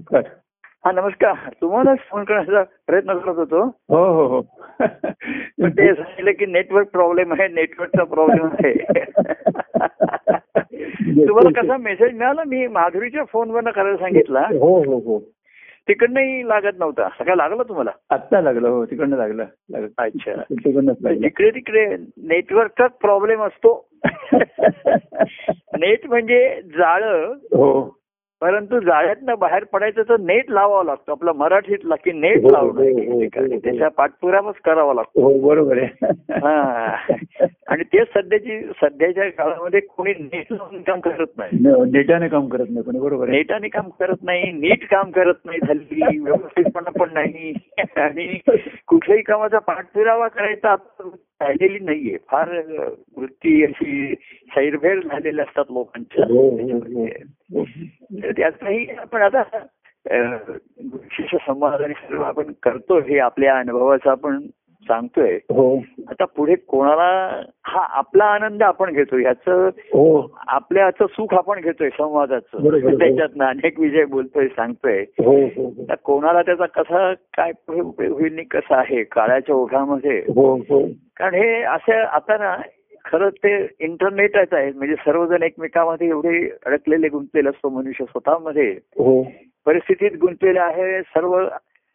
नमस्कार. हा नमस्कार. तुम्हाला फोन करण्याचा प्रयत्न करत होतो? हो हो हो. पण ते सांगितलं की नेटवर्क प्रॉब्लेम आहे नेटवर्कचा प्रॉब्लेम आहे. तुम्हाला कसा मेसेज मिळाला? मी माधुरीच्या फोनवरनं करायला सांगितला. हो हो हो. तिकडनंही लागत नव्हता. सगळं लागलं तुम्हाला? आत्ता लागलं हो. तिकडनं लागलं. अच्छा. तिकडनंच लागलं. तिकडे तिकडे नेटवर्कचाच प्रॉब्लेम असतो. नेट म्हणजे जाळं. हो. परंतु जाळ्यातनं बाहेर पडायचं तर नेट लावावं लागतं. आपलं मराठीतला की नेट हो, लावणं हो, हो. त्याच्या पाठपुरावाच करावा लागतो. हो बरोबर आहे. हा. आणि तेच सध्याची सध्याच्या काळामध्ये कोणी नेट लावून काम करत नाही. नेटाने काम करत नाही बरोबर नेटाने काम करत नाही नीट काम करत नाही हल्ली व्यवस्थितपणा पण नाही. आणि कुठल्याही कामाचा पाठपुरावा करायचा आता राहिलेली नाहीये. फार वृत्ती अशी सैरभैर झालेल्या असतात लोकांच्या. हो, हो, हो. त्याचाही आपण आता विशेष संवाद आणि सर्व आपण करतो हे आपल्या अनुभवाचं आपण सांगतोय. हो. आता पुढे कोणाला हा आपला आनंद आपण घेतो याचं हो. आपल्याचं सुख आपण घेतोय संवादाचं. त्याच्यातनं अनेक विजय बोलतोय सांगतोय. हो कोणाला त्याचा कसा काय उपयोग होईल कसा आहे काळाच्या ओघामध्ये. कारण हे असं आता ना खरंच ते इंटरनेटच आहे म्हणजे सर्वजण एकमेकामध्ये एवढे अडकलेले गुंतलेले असतो मनुष्य स्वतःमध्ये. परिस्थितीत गुंतलेले आहे सर्व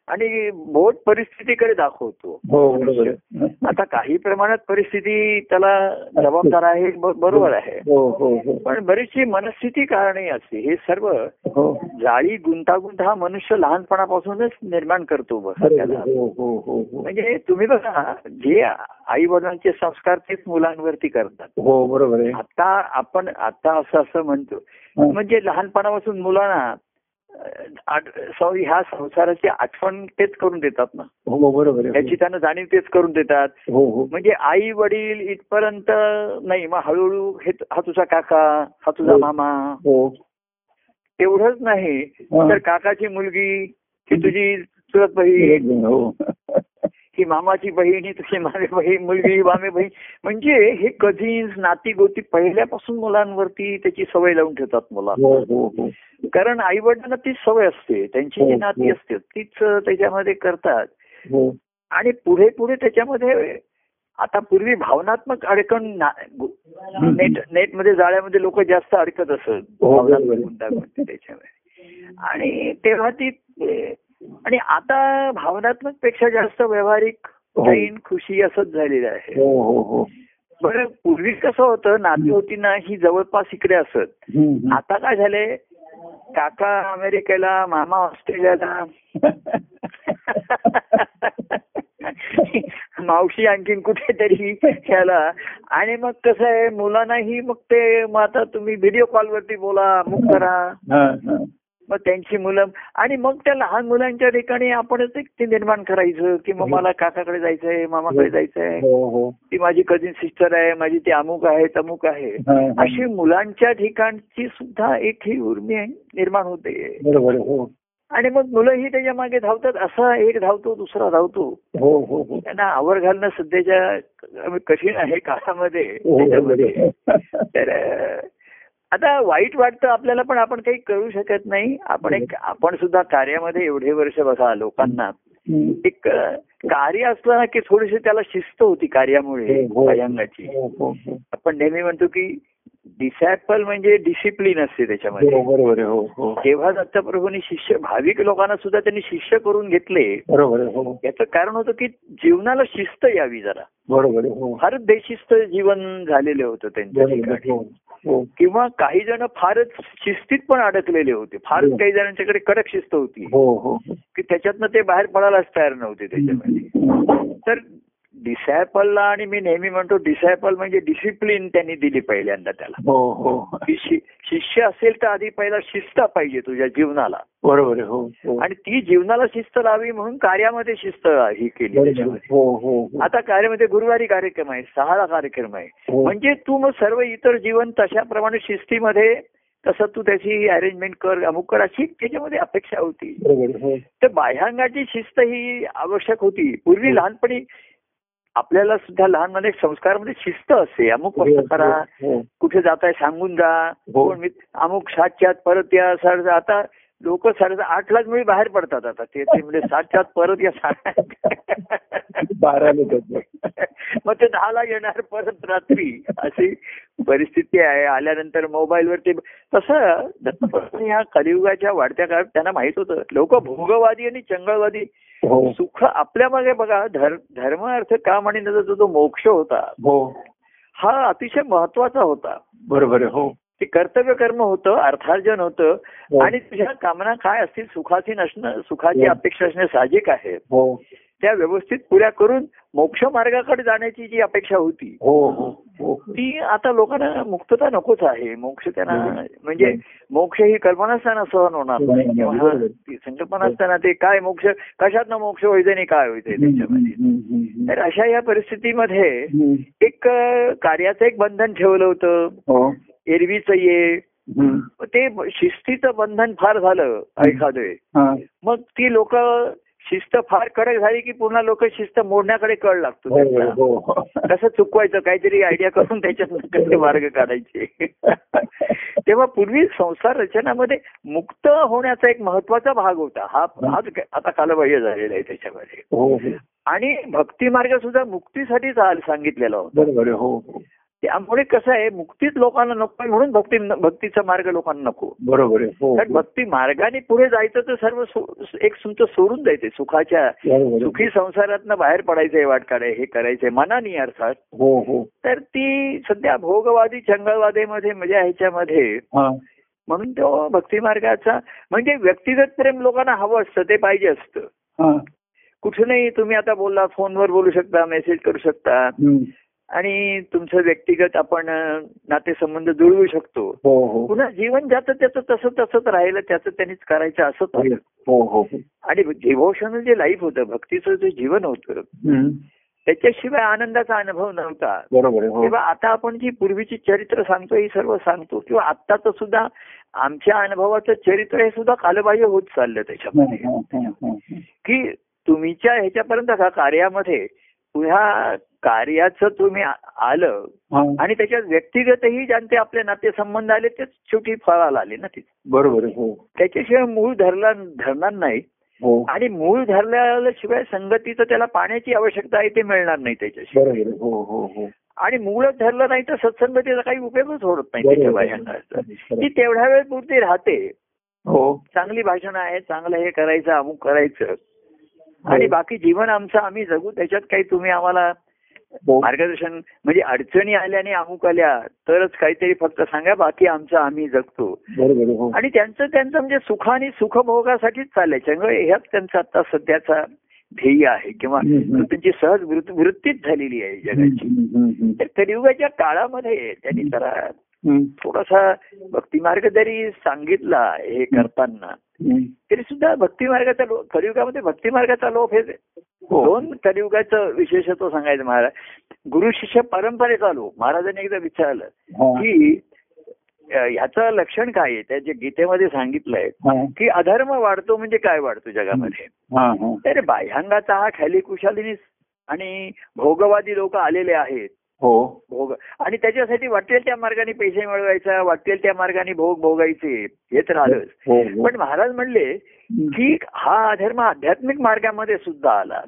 आणि बोट परिस्थितीकडे दाखवतो. हो बरोबर आहे. आता काही प्रमाणात परिस्थिती त्याला जबाबदार आहे बरोबर आहे. हो हो हो. पण बरीचशी मनस्थिती कारणे असते हे सर्व जाळी गुंतागुंत हा मनुष्य लहानपणापासूनच निर्माण करतो त्याला. म्हणजे तुम्ही बघा जे आई वडिलांचे संस्कार तेच मुलांवरती करतात. हो बरोबर आहे. आता आपण आता असं असं म्हणतो. म्हणजे लहानपणापासून मुलांना ह्या संसाराची आठवण तेच करून देतात ना. हो बरोबर आहे त्याची त्यांना जाणीव तेच करून देतात. हो हो. म्हणजे आई वडील इथपर्यंत नाही मग हळूहळू हे हा तुझा काका हा तुझा हो. मामा. हो. एवढंच नाही. हा. तर काकाची मुलगी ही तुझी चुलत बहीण. हो मामाची बहीण ही तुझी मामे बहीण मुलगी ही मामे बहीण. म्हणजे हे कधीच नाती गोती पहिल्यापासून मुलांवरती त्याची सवय लावून ठेवतात मुलांना. हो हो हो. कारण आई वडिलांना तीच सवय असते. त्यांची जी नाती. असते तीच त्याच्यामध्ये करतात. आणि पुढे पुढे त्याच्यामध्ये आता पूर्वी भावनात्मक अडकण नेट नेटमध्ये जाळ्यामध्ये लोक जास्त अडकत असत. भावनात्मक त्याच्यामध्ये. आणि तेव्हा ते- आणि आता भावनात्मकपेक्षा जास्त व्यावहारिक हो. चैन खुशी असंच झालेलं आहे. हो हो हो. बरं पूर्वी कसं होतं नाती होती ना ही जवळपास इकडे असत. आता काय झालंय काका अमेरिकेला मामा ऑस्ट्रेलियाला. मावशी आणखीन कुठेतरी ह्याला आणि मग कसं आहे मुलांनाही मग ते मग आता तुम्ही व्हिडिओ कॉलवरती बोला अमुक करा हा, हा. मग त्यांची मुलं आणि मग त्या लहान मुलांच्या ठिकाणी आपणच एक ते निर्माण करायचं की मग मला काकाकडे जायचंय मामाकडे जायचंय. हो हो. ती माझी कझिन सिस्टर आहे माझी ती अमुक आहे तमुक आहे. हा, हा. अशी मुलांच्या ठिकाणची सुद्धा एक ही उर्मी निर्माण होते. हो. आणि मग मुलंही त्याच्यामागे धावतात असा एक धावतो दुसरा धावतो. हो हो हो. त्यांना आवर घालणं सध्याच्या कठीण आहे काळामध्ये हो. तर आता वाईट वाटतं आपल्याला पण आपण काही करू शकत नाही आपण एक आपण सुद्धा कार्यामध्ये एवढे वर्ष बघा लोकांना. एक कार्य असलं ना की थोडीशी त्याला शिस्त होती कार्यामुळे. अयंगाची हो, हो, हो. आपण नेहमी म्हणतो की डिसॅपल म्हणजे डिसिप्लिन असते त्याच्यामध्ये. हो, बरोबर आहे हो हो. तेव्हा दत्तप्रभूंनी शिष्य भाविक लोकांना सुद्धा त्यांनी शिष्य करून घेतले बरोबर हो. याचं कारण होतं की जीवनाला शिस्त यावी जरा. बरोबर फारच बेशिस्त जीवन झालेले होतं त्यांच्या किंवा काही जण फारच शिस्तीत पण अडकलेले होते. फारच. काही जणांच्याकडे कडक शिस्त होती. हो हो. की त्याच्यातनं ते बाहेर पडायलाच तयार नव्हते त्याच्यामध्ये. तर डिसॅपलला आणि मी नेहमी म्हणतो डिसॅपल म्हणजे डिसिप्लिन त्यांनी दिली पहिल्यांदा त्याला. हो हो. शिष्य असेल तर आधी पहिला शिस्त पाहिजे तुझ्या जीवनाला. बरोबर हो हो. आणि ती जीवनाला शिस्त लावी म्हणून कार्यामध्ये शिस्त ही केली. हो हो. आता कार्यामध्ये गुरुवारी कार्यक्रम आहे सहाला कार्यक्रम आहे. म्हणजे तू मग सर्व इतर जीवन तशाप्रमाणे शिस्तीमध्ये तसं तू त्याची अरेंजमेंट कर अमुक कर अशी त्याच्यामध्ये अपेक्षा होती. तर बाह्यांगाची शिस्त ही आवश्यक होती. पूर्वी लहानपणी आपल्याला सुद्धा लहानमध्ये संस्कारामध्ये शिस्त असते. अमुक हो, वस्तू करा हो, कुठे जाताय सांगून जा. हो. कोण अमुक सातच्या आत परत या सर आता लोक साडे आठलाच मुली बाहेर पडतात आता. ते म्हणजे सातच्या आत परत या साडे जातो मग. ते दहाला येणार परत रात्री. अशी परिस्थिती आहे. आल्यानंतर मोबाईलवर ते तसं ह्या कलियुगाच्या वाढत्या काळात त्यांना माहीत होतं. लोक भोगवादी आणि चंगळवादी हो सुख आपल्या मागे बघा धर धर्म अर्थ काम आणि त्याचा जो तो मोक्ष होता हो. हा अतिशय महत्त्वाचा होता. बरोबर हो. ते कर्तव्य कर्म होतं अर्थार्जन होतं हो. आणि तुझ्या कामना काय असतील सुखाची नसणं सुखाची हो. अपेक्षा असणे साहजिक आहे. हो. त्या व्यवस्थित पुऱ्या करून मोक्ष मार्गाकडे जाण्याची जी अपेक्षा होती हो हो हो. ती आता लोकांना मुक्तता नकोच आहे. मोक्ष त्यांना. म्हणजे मोक्ष ही कल्पना असताना सहन होणार नाही. संकल्पना असताना ते काय मोक्ष कशातनं मोक्ष व्हायचं आणि काय व्हायचंय त्याच्यामध्ये? तर अशा या परिस्थितीमध्ये. एक कार्याचं एक बंधन ठेवलं होतं. एरवीचं ये. ते शिस्तीचं बंधन फार झालं एखादं. मग ती लोक शिस्त फार कडक झाली की पुन्हा लोक शिस्त मोडण्याकडे कळ लागतो हो. हो. कसं चुकवायचं काहीतरी आयडिया करून त्याच्यात कसे मार्ग काढायचे? तेव्हा पूर्वी संसार रचनामध्ये मुक्त होण्याचा एक महत्त्वाचा भाग होता. हा हाच आता कालबाह्य झालेला आहे त्याच्यामध्ये. हो आणि भक्ती मार्ग सुद्धा मुक्तीसाठीच हा सांगितलेला होता. त्यामुळे कसं आहे मुक्तीच लोकांना नको आहे म्हणून भक्ती भक्तीचा मार्ग लोकांना नको. बरोबर आहे. हो कारण भक्ती मार्गाने पुढे जायचं तर सर्व एक तुमचं सोडून जायचंय सुखाच्या. सुखी संसारातनं बाहेर पडायचंय वाट काढाय हे करायचंय मनानी अर्थात. हो हो. तर ती सध्या भोगवादी चंगळवादेमध्ये म्हणजे ह्याच्यामध्ये हा. म्हणून तो भक्ती मार्गाचा म्हणजे व्यक्तिगत प्रेम लोकांना हवं असतं ते पाहिजे असतं. हा. कुठूनही तुम्ही आता बोलला फोनवर बोलू शकता मेसेज करू शकता. आणि तुमचं व्यक्तिगत आपण नातेसंबंध जुळवू शकतो. हो हो. पुन्हा जीवन ज्याचं त्याचं तसं तसंच राहिलं त्याचं त्यांनीच करायचं असंच हो आणि डिव्होशनल जे लाईफ होतं भक्तीचं जे जीवन होतं. त्याच्याशिवाय आनंदाचा अनुभव नव्हता. बरोबर तेव्हा आता आपण जी पूर्वीची चरित्र सांगतो ही सर्व सांगतो. किंवा आत्ताचं सुद्धा आमच्या अनुभवाचं चरित्र हे सुद्धा कालबाह्य होत चाललं त्याच्यामध्ये. की तुम्हीच्या ह्याच्यापर्यंत का कार्यामध्ये ह्या कार्याचं तुम्ही आलं. आणि त्याच्यात व्यक्तिगतही ज्यांचे आपले नातेसंबंध आले तेच शेवटी फळाला आले ना ते बरोबर आहे हो. त्याच्याशिवाय मूळ धरला धरणार नाही. हो. आणि मूळ धरल्याशिवाय संगतीचं त्याला पाण्याची आवश्यकता आहे ते मिळणार नाही त्याच्याशिवाय. आहे हो हो हो. आणि मूळच धरलं नाही तर सत्संगतीचा काही उपयोगच होत नाही त्याच्या आहे. भाषणाचा. ती तेवढ्या वेळ पुरती राहते. हो. चांगली भाषणं आहेत चांगलं हे करायचं अमुक करायचं. आणि बाकी जीवन आमचं आम्ही जगू त्याच्यात काही तुम्ही आम्हाला मार्गदर्शन म्हणजे अडचणी आल्या आणि अमुक आल्या तरच काहीतरी फक्त सांगा बाकी आमचं आम्ही जगतो. हो. आणि त्यांचं त्यांचं म्हणजे सुख आणि सुखभोगासाठीच चाललंय. त्यामुळे ह्याच त्यांचा आता सध्याचा ध्येय आहे किंवा. त्यांची सहज वृत्त- वृत्तीच झालेली आहे जगाची. तर कलियुगाच्या काळामध्ये त्यांनी जरा थोडासा भक्ती मार्ग जरी सांगितला हे करताना. तरी सुद्धा भक्ती मार्गाचा कलियुगामध्ये भक्ती मार्गाचा लोप हे हो. दोन कलियुगाचं विशेषत्व सांगायचं महाराज. गुरु शिष्य परंपरेचा लोप. महाराजांनी एकदा विचारलं की ह्याचं लक्षण काय आहे? त्याच्या गीतेमध्ये सांगितलंय की अधर्म वाढतो म्हणजे काय वाढतो जगामध्ये. तर बाह्यांगाचा हा खाली कुशालिनी आणि भोगवादी लोक आलेले आहेत. हो भोग आणि त्याच्यासाठी वाटेल त्या मार्गाने पैसे मिळवायचा वाटेल त्या मार्गाने भोग भोगायचे हे तर आलंच हो हो. पण महाराज म्हणले. की हा अधर्म आध्यात्मिक मार्गामध्ये सुद्धा आला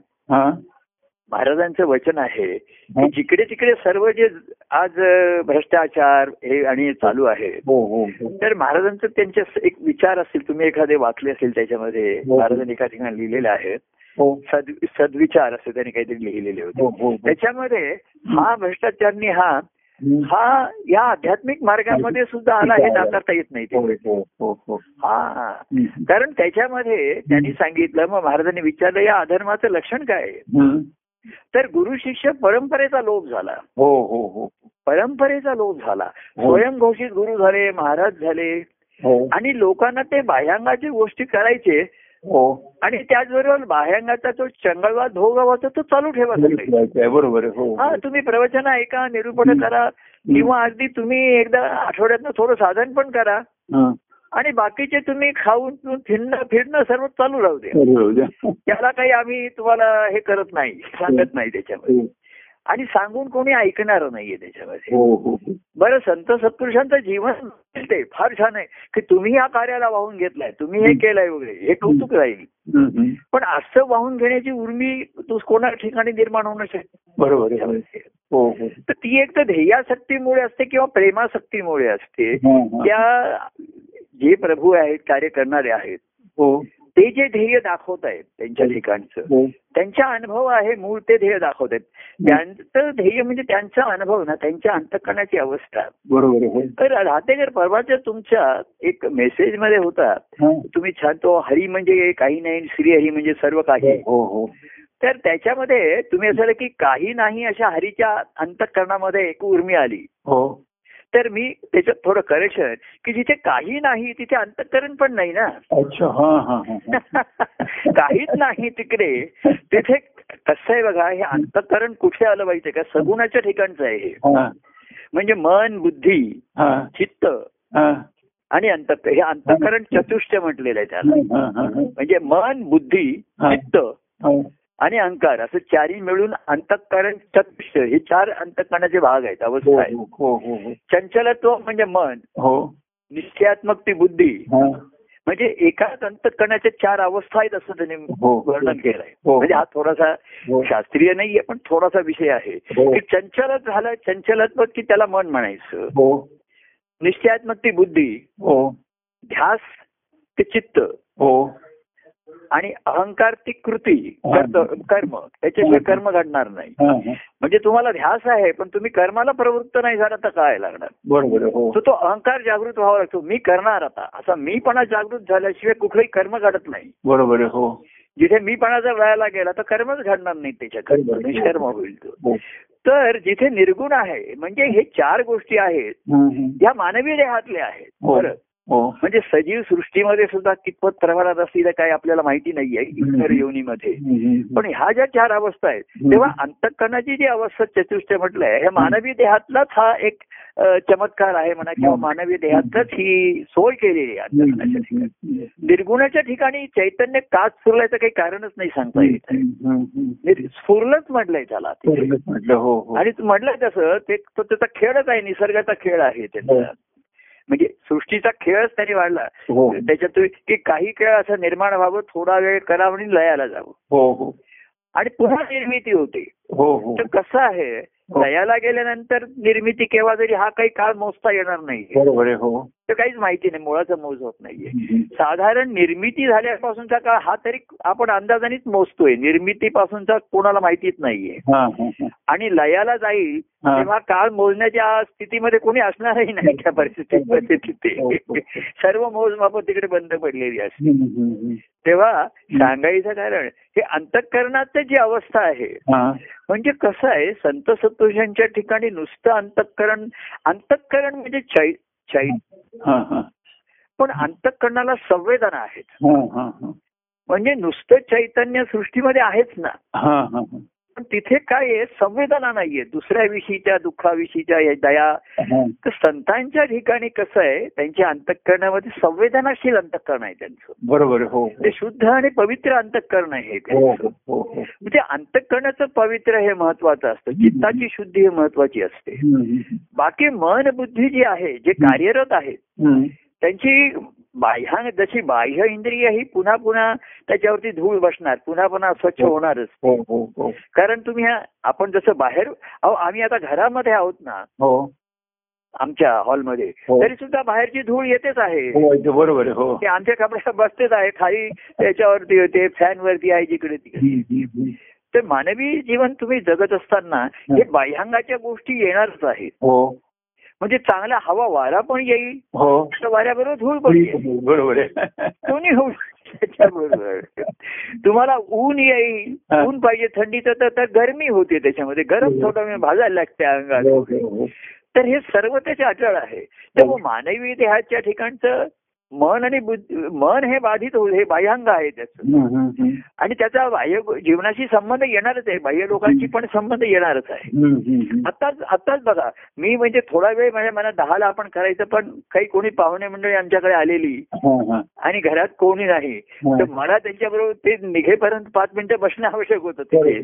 महाराजांचं वचन आहे. की जिकडे तिकडे सर्व जे आज भ्रष्टाचार हे आणि चालू आहे हो. तर महाराजांचं त्यांचे एक विचार असतील तुम्ही एखादे वाचले असेल त्याच्यामध्ये. महाराजांनी एका ठिकाणी लिहिलेले आहे सद्विचार असे त्यांनी काहीतरी लिहिलेले हो होते. हो हो. त्याच्यामध्ये हा भ्रष्टाचारनी हा. हा या आध्यात्मिक मार्गामध्ये सुद्धा आला हे नाकारता येत नाही हो हो हो हो. हा. कारण त्याच्यामध्ये त्यांनी सांगितलं मग महाराजांनी विचारलं या अधर्माचं लक्षण काय. तर गुरु शिष्य परंपरेचा लोप झाला. हो हो हो. परंपरेचा लोप झाला. हो. स्वयंघोषित गुरु झाले महाराज झाले. हो. आणि लोकांना ते बाह्यांगाची गोष्टी करायचे हो आणि त्याचबरोबर बाह्यांगाचा तो चंगळवाद भोगावाचा तो चालू ठेवायचा. बरोबर आहे. हो हा. तुम्ही प्रवचन ऐका निरूपण करा किंवा अगदी तुम्ही एकदा आठवड्यातनं थोडं साधन पण करा. हा. आणि बाकीचे तुम्ही खाऊन फिरणं फिरणं सर्व चालू राहू दे. त्याला काही आम्ही तुम्हाला हे करत नाही सांगत नाही त्याच्यामध्ये. हो. आणि सांगून कोणी ऐकणार नाहीये त्याच्यामध्ये. हो हो हो. बरं संत सत्पुरुषांचं जीवन ते फार छान आहे की तुम्ही या कार्याला वाहून घेतलाय तुम्ही हे केलंय वगैरे हे कौतुक राहील. पण असं वाहून घेण्याची उर्मी तू कोणा ठिकाणी निर्माण होणं शक्य बरोबर आहे तर ती एक तर ध्येयासक्तीमुळे असते किंवा प्रेमासक्तीमुळे असते. त्या जे प्रभू आहेत कार्य करणारे आहेत. हो. ते जे ध्येय दाखवत आहेत त्यांच्या ठिकाणचं हो. त्यांचा अनुभव आहे मूळ ते ध्येय दाखवत आहेत. त्यांचं ध्येय म्हणजे त्यांचा अनुभव ना त्यांच्या अंतकरणाची अवस्था. बरोबर हो. तर राहतेकर परवाच्या तुमच्या एक मेसेजमध्ये होता हा. तुम्ही छान तो हरी म्हणजे काही नाही श्री हरी म्हणजे सर्व काही. हो हो तर त्याच्यामध्ये तुम्ही असं की काही नाही अशा हरीच्या अंतकरणामध्ये एक उर्मी आली. हो. तर मी त्याच्यात थोडं करेक्शन की जिथे काही नाही तिथे अंतकरण पण नाही ना. अच्छा हा हा हा काहीच नाही तिकडे. तिथे कसं आहे बघा हे अंतकरण कुठे आलं पाहिजे का? सगुणाच्या ठिकाणचं आहे हे. म्हणजे मन बुद्धी चित्त आणि अंतक हे अंतकरण चतुष्ट म्हटलेलं आहे त्याला. म्हणजे मन बुद्धी. चित्त. आणि अहंकार असं चारी मिळून अंतकरण चतुष्ट हे चार अंतकरणाचे भाग आहेत अवस्था हो हो हो चंचलत्व म्हणजे मन. हो. निश्चयात्मक ती बुद्धी. म्हणजे एकाच अंतकरणाच्या चार अवस्था आहेत असं त्यांनी. वर्णन केलंय. हो. म्हणजे हा थोडासा. शास्त्रीय नाहीये पण थोडासा विषय आहे. की चंचलच झालं चंचलत्व की त्याला मन म्हणायचं. हो. निश्चयात्मक ती बुद्धी. हो. ध्यास ते चित्त. हो. आणि अहंकार ती कृती कर्म त्याच्याशिवाय कर्म घडणार नाही. हा, हा. म्हणजे तुम्हाला ध्यास आहे पण तुम्ही कर्माला प्रवृत्त नाही झाला तर काय लागणार? बरोबर हो. तो तो अहंकार जागृत व्हावा लागतो. मी करणार आता. असा मीपणा जागृत झाल्याशिवाय कुठलंही कर्म घडत नाही. बरोबर हो. जिथे मीपणा जर व्हायला गेला तर कर्मच घडणार नाही त्याच्याकडे. बरोबर. निष्कर्म होईल तो. हो. तर जिथे निर्गुण आहे म्हणजे हे चार गोष्टी आहेत. या मानवी देहातल्या आहेत. हो. बरं हो म्हणजे सजीव सृष्टीमध्ये सुद्धा कितपत प्रमाणात असतील काय आपल्याला माहिती नाहीये इतर. योनीमध्ये. पण ह्या ज्या चार अवस्था आहेत. तेव्हा अंतकरणाची जी अवस्था चतुष्ट म्हटलंय हे मानवी देहातलाच हा एक चमत्कार आहे म्हणा किंवा. मानवी देहातच ही सोय केलेली आहे निर्गुणाच्या ठिकाणी चैतन्य काच स्फुरल्याचं काही कारणच नाही सांगता येत. निर- स्फुरलंच म्हटलंय त्याला हो हो. आणि तू म्हटलं तसं ते तो त्याचा खेळच आहे निसर्गाचा खेळ आहे हो. त्याचा म्हणजे सृष्टीचा खेळच त्याने वाढला. हो. त्याच्यात की काही खेळ असं निर्माण व्हावं थोडा वेळ करा आणि लयाला जावं. हो हो. आणि पुन्हा निर्मिती होते. हो हो. तर कसं आहे. लयाला गेल्यानंतर निर्मिती केव्हा जरी हा काही काळ मोजता येणार नाही बरोबर हो तर काहीच माहिती नाही मुळाचं मोज होत नाहीये. साधारण निर्मिती झाल्यापासूनचा काळ हा तरी आपण अंदाजानेच मोजतोय निर्मितीपासूनचा कोणाला माहितीच नाहीये हा, हा, हा. आणि लयाला जाईल हा. तेव्हा काळ मोजण्याच्या स्थितीमध्ये कोणी असणारही नाही त्या परिस्थितीत हो, हो. सर्व मोजमाप तिकडे बंद पडलेली असते. तेव्हा सांगायचं कारण हे अंतःकरणाचं जी अवस्था आहे. म्हणजे कसं आहे संत सत्पुरुषांच्या ठिकाणी नुसतं अंतःकरण अंतःकरण म्हणजे चै चै. पण अंतःकरणाला संवेदना आहेत. म्हणजे नुसतं चैतन्य सृष्टीमध्ये आहेच ना. पण तिथे काय आहे? संवेदना नाहीये. दुसऱ्या विषयीच्या दुःखाविषयीच्या दया. हा. तर संतांच्या ठिकाणी कसं आहे? त्यांच्या अंतःकरणामध्ये संवेदनाशील अंतःकरण आहे त्यांचं. बरोबर आहे हो. ते शुद्ध आणि पवित्र अंतःकरण आहे हो त्यांचं. हो हो. हो म्हणजे अंतःकरणाचं पवित्र हे महत्वाचं असतं. चित्ताची शुद्धी ही महत्वाची असते. बाकी मन बुद्धी जी आहे जे कार्यरत आहेत. त्यांची बाह्य जशी बाह्य इंद्रिय ही पुन्हा पुन्हा त्याच्यावरती धूळ बसणार पुन्हा पुन्हा स्वच्छ हो. होणारच. हो हो कारण तुम्ही आपण जसं बाहेर अहो आम्ही आता घरामध्ये आहोत ना. हो. आमच्या हॉलमध्ये. तरी सुद्धा बाहेरची धूळ येतेच आहे. ते बरोबर हो. ते आमच्या कपड्यात बसतेच आहे खाली त्याच्यावरती होते फॅन वरती आहे जिकडे तिकडे. तर मानवी जीवन तुम्ही जगत असताना हे. बाह्यांगाच्या गोष्टी येणारच आहेत. म्हणजे चांगला हवा वारा पण येईल. हो. तर वाऱ्याबरोबर धूळ पण येईल. बरोबर कोणी होऊ त्याच्याबरोबर. तुम्हाला ऊन येईल. हा. ऊन पाहिजे थंडीचं तर तर गरमी होते त्याच्यामध्ये. गरम थोडं वेळ भाजायला लागते अंगात हो, हो, हो. तर हे सर्व त्याचे अटळ आहे त्यामुळे मानवी देहाच्या ठिकाणचं मन आणि बुद्धी मन हे बाधित होईल हे बाह्यांग आहे त्याचं. आणि त्याचा बाह्य जीवनाशी संबंध येणारच आहे बाह्य लोकांशी पण संबंध येणारच आहे. आताच आताच बघा मी म्हणजे थोडा वेळ म्हणजे मला दहाला आपण करायचं पण काही कोणी पाहुणे मंडळी आमच्याकडे आलेली. आणि घरात कोणी नाही. तर मला त्यांच्याबरोबर ते निघेपर्यंत पाच मिनिटं बसणं आवश्यक होतं तिथे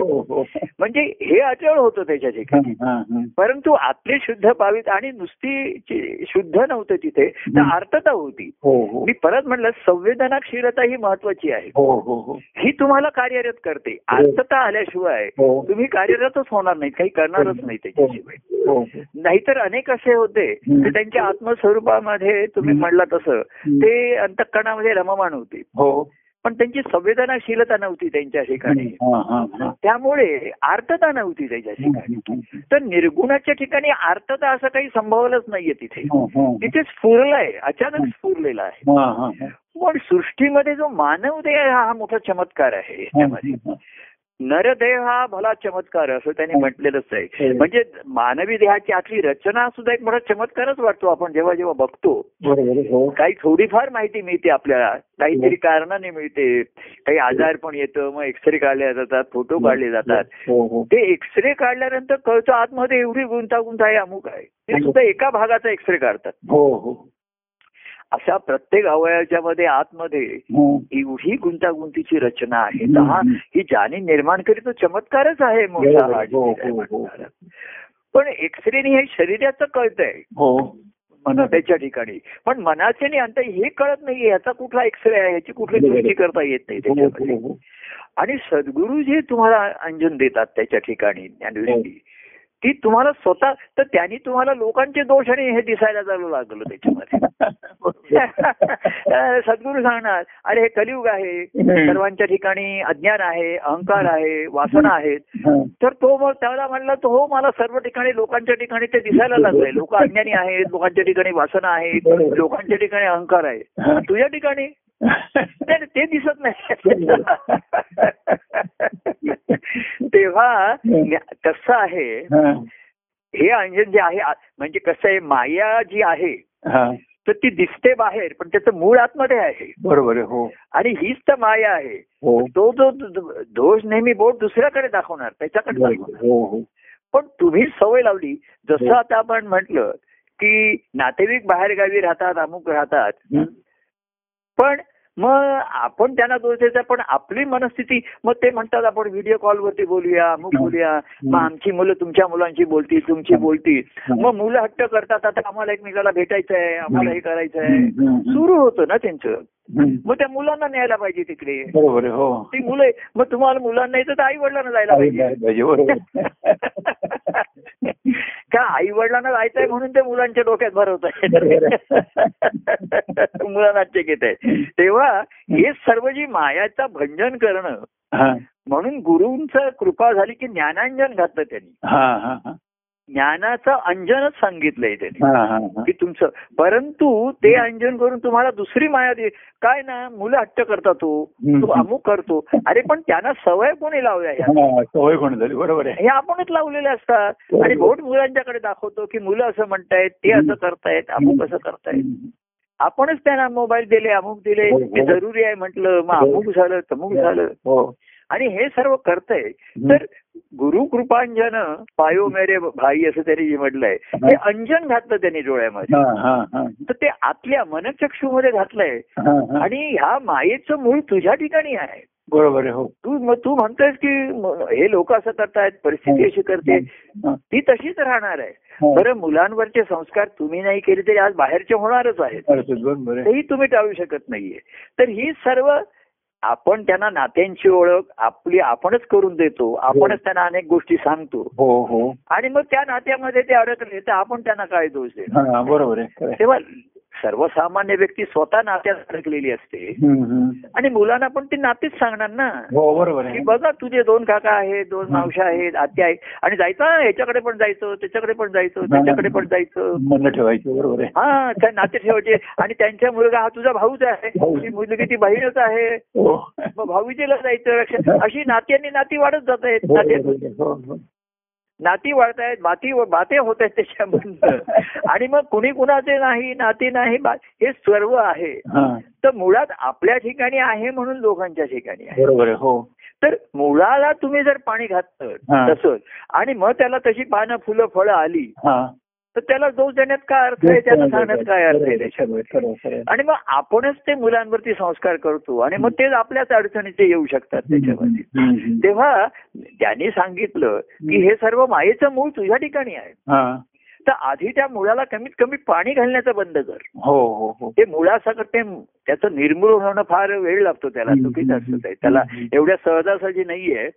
हो, हो. म्हणजे हे अचळ होतं त्याच्या ठिकाणी हा, हा, हा. परंतु आपले शुद्ध पावित आणि नुसती शुद्ध नव्हतं तिथे तर हम्म. होती. हो हो. मी परत म्हटलं संवेदनाशीलता ही महत्वाची आहे. हो हो तुम्हाला कार्यरत करते. आर्तता आल्याशिवाय तुम्ही कार्यरतच होणार नाही. काही करणारच नाही त्याच्याशिवाय. नाहीतर अनेक असे होते. की त्यांच्या आत्मस्वरूपामध्ये तुम्ही. म्हणला तसं. ते अंतकरणामध्ये रममाण होते. पण त्यांची संवेदनाशीलता नव्हती त्यांच्या ठिकाणी. हा, हा, हा. त्यामुळे आर्तता नव्हती त्याच्या ठिकाणी. तर निर्गुणाच्या ठिकाणी आर्तता असं काही संभवलंच नाहीये तिथे. हम्म, हम्म. तिथे स्फुरलाय अचानक स्फुरलेला आहे. हा, हा, हा. पण सृष्टीमध्ये जो मानव देह हा मोठा चमत्कार आहे त्यामध्ये हा, नरदेह हा भला चमत्कार असं त्यांनी म्हटलेलंच आहे. हो. म्हणजे मानवी देहाची आतली रचना सुद्धा एक मोठा चमत्कारच वाटतो आपण जेव्हा जेव्हा बघतो. हो. काही थोडीफार माहिती मिळते आपल्याला. काहीतरी कारणाने मिळते. काही आजार पण येतं मग एक्सरे काढले जातात फोटो काढले जातात. हो हो. ते एक्सरे काढल्यानंतर कळतं आतमध्ये एवढी गुंतागुंत आहे अमुक आहे. ते सुद्धा एका भागाचा एक्सरे काढतात. हो हो. अशा प्रत्येक अवयवाच्या मध्ये आतमध्ये हो. एवढी गुंतागुंतीची रचना आहे तर हा. ही ज्याने निर्माण केली तो चमत्कारच आहे मोठा हा हो, हो, हो. पण एक्सरेने हे शरीराचं कळतंय हो मन त्याच्या ठिकाणी पण मनाचे अंत हे कळत नाहीये याचा कुठला एक्सरे आहे याची कुठली. दृष्टी करता येत नाही हो, त्याच्यामध्ये हो, हो. आणि सद्गुरू जे तुम्हाला अंजन देतात त्याच्या ठिकाणी हो. ज्ञानदृष्टी ती तुम्हाला स्वतः तर त्यांनी तुम्हाला लोकांचे दोष आणि हे दिसायला चालू लागलं त्याच्यामध्ये. सद्गुरू सांगणार अरे हे कलियुग आहे. सर्वांच्या ठिकाणी अज्ञान आहे अहंकार आहे वासना आहेत. तर तो मग त्याला म्हणला तो हो मला सर्व ठिकाणी लोकांच्या ठिकाणी ते दिसायला लागलंय. लोक अज्ञानी आहेत लोकांच्या ठिकाणी वासना आहेत. लोकांच्या ठिकाणी अहंकार आहे. तुझ्या ठिकाणी? नाही, ते दिसत नाही. तेव्हा कसं आहे हा. अंजन जे आहे म्हणजे कसं आहे माया जी आहे. तर ती दिसते बाहेर पण त्याचं मूळ आतमध्ये आहे बरोबर आहे हो आणि हीच तर माया आहे हो तो जो दोष नेहमी बोट दुसऱ्याकडे दाखवणार त्याच्याकडे. दाखवणार हो हो पण तुम्ही सवय लावली जसं. आता आपण म्हटलं की नातेवाईक बाहेर गावी राहतात अमुक राहतात. पण मग आपण त्यांना दोष द्यायचा पण आपली मनस्थिती मग ते म्हणतात आपण व्हिडिओ कॉलवरती बोलूया हं. बोलूया मग आमची मुलं तुमच्या मुलांची बोलतील तुमची. बोलतील. मग मुलं हट्ट करतात आता आम्हाला एकमेकाला भेटायचं आहे आम्हाला हे करायचं आहे हं. सुरू होतं ना त्यांचं. मग त्या मुलांना न्यायला पाहिजे तिकडे. बरोबर हो. ती मुलं मग तुम्हाला मुलांना यायचं तर आई वडिलांना जायला पाहिजे बरोबर. का आई वडिलांना जायचंय म्हणून ते मुलांच्या डोक्यात भरवत बरोबर आहे. मुलांना घेत आहे तेव्हा हे सर्व जी मायाचं भंजन करणं म्हणून गुरूंचं कृपा झाली की ज्ञानांजन घातलं त्यांनी. ज्ञानाचं अंजनच सांगितलंय त्यांनी. हा हा हा. की तुमचं परंतु ते अंजन करून तुम्हाला दुसरी माया दे. काय ना मुलं हट्ट करतात तो. तू अमुक करतो. अरे पण त्यांना सवय कोणी लावल्या हा, सवय कोण झाली? बरोबर आहे. हे आपणच लावलेले असतात. आणि बोट मुलांच्याकडे दाखवतो की मुलं असं म्हणतायत ते असं करतायत अमुक असं करतायत. हं. आपणच त्यांना मोबाईल दिले अमुक दिले हो, हे हो. जरुरी आहे म्हटलं मग अमुक झालं तमुक झालं. हो. आणि हे सर्व करतंय. हं. तर गुरु कृपांजन पायो मेरे भाई असं त्यांनी जे म्हटलंय हे. अंजन घातलं त्यांनी डोळ्यामध्ये. हा हा हा. तर ते आतल्या मनचक्षूमध्ये घातलंय. हा, हा. आणि ह्या मायेचं मूळ तुझ्या ठिकाणी आहे. बरोबर आहे हो. तू मग तू म्हणतोयस की हे लोक असं करतायत परिस्थिती अशी करते. हा, ती तशीच राहणार आहे. हा. बरं मुलांवरचे संस्कार तुम्ही नाही केले तरी आज बाहेरचे होणारच आहेत. तेही तुम्ही टाळू शकत नाहीये. तर ही सर्व आपण त्यांना नात्यांची ओळख आपली आपणच करून देतो. आपणच त्यांना अनेक गोष्टी सांगतो. हो हो. आणि मग त्या नात्यामध्ये ते अडकले तर आपण त्यांना काय दोष हा बरोबर आहे. तेव्हा सर्वसामान्य व्यक्ती स्वतः नात्यात अडकलेली असते. आणि मुलांना पण ती नातीच सांगणार ना. हो बरोबर की बघा तुझे दोन काका आहेत दोन मावशा आहेत आत्या आहेत. आणि जायचं ह्याच्याकडे पण जायचं त्याच्याकडे पण जायचं त्याच्याकडे पण जायचं. ठेवायचं बरोबर आहे. हा त्या नाते ठेवायचे. आणि त्यांच्या मुलगा हा तुझा भाऊच आहे. ती मुलगी ती बहीणच आहे. हो. मग भाऊजीला जायचं अशी नात्यांनी नाती वाढत जात आहेत. नाते वाढतायत माती बाते होत आहेत त्याच्यामधनं. आणि मग कुणी कुणाचे नाही नाती नाही हे सर्व आहे. हा. तर मुळात आपल्या ठिकाणी आहे म्हणून लोकांच्या ठिकाणी आहे. बरोबर हो. तर मुळाला तुम्ही जर पाणी घातलं. तसंच आणि मग त्याला तशी पानं फुलं फळं आली तर त्याला दोष देण्यात काय अर्थ आहे? त्याला सांगण्यात काय अर्थ आहे त्याच्यामध्ये? खरं आणि मग आपणच ते मुलांवरती संस्कार करतो आणि मग तेच आपल्याच अडचणीचे येऊ शकतात त्याच्यामध्ये. तेव्हा त्यांनी सांगितलं की हे सर्व मायेचं मूळ तुझ्या ठिकाणी आहे. हा. तर आधी त्या मुळाला कमीत कमी पाणी घालण्याचं बंद कर हो हो हो ते मुळासकट ते त्याचं निर्मूलन होणं फार वेळ लागतो त्याला चुकीचं असतं त्याला. एवढ्या सहजासहजी नाहीये.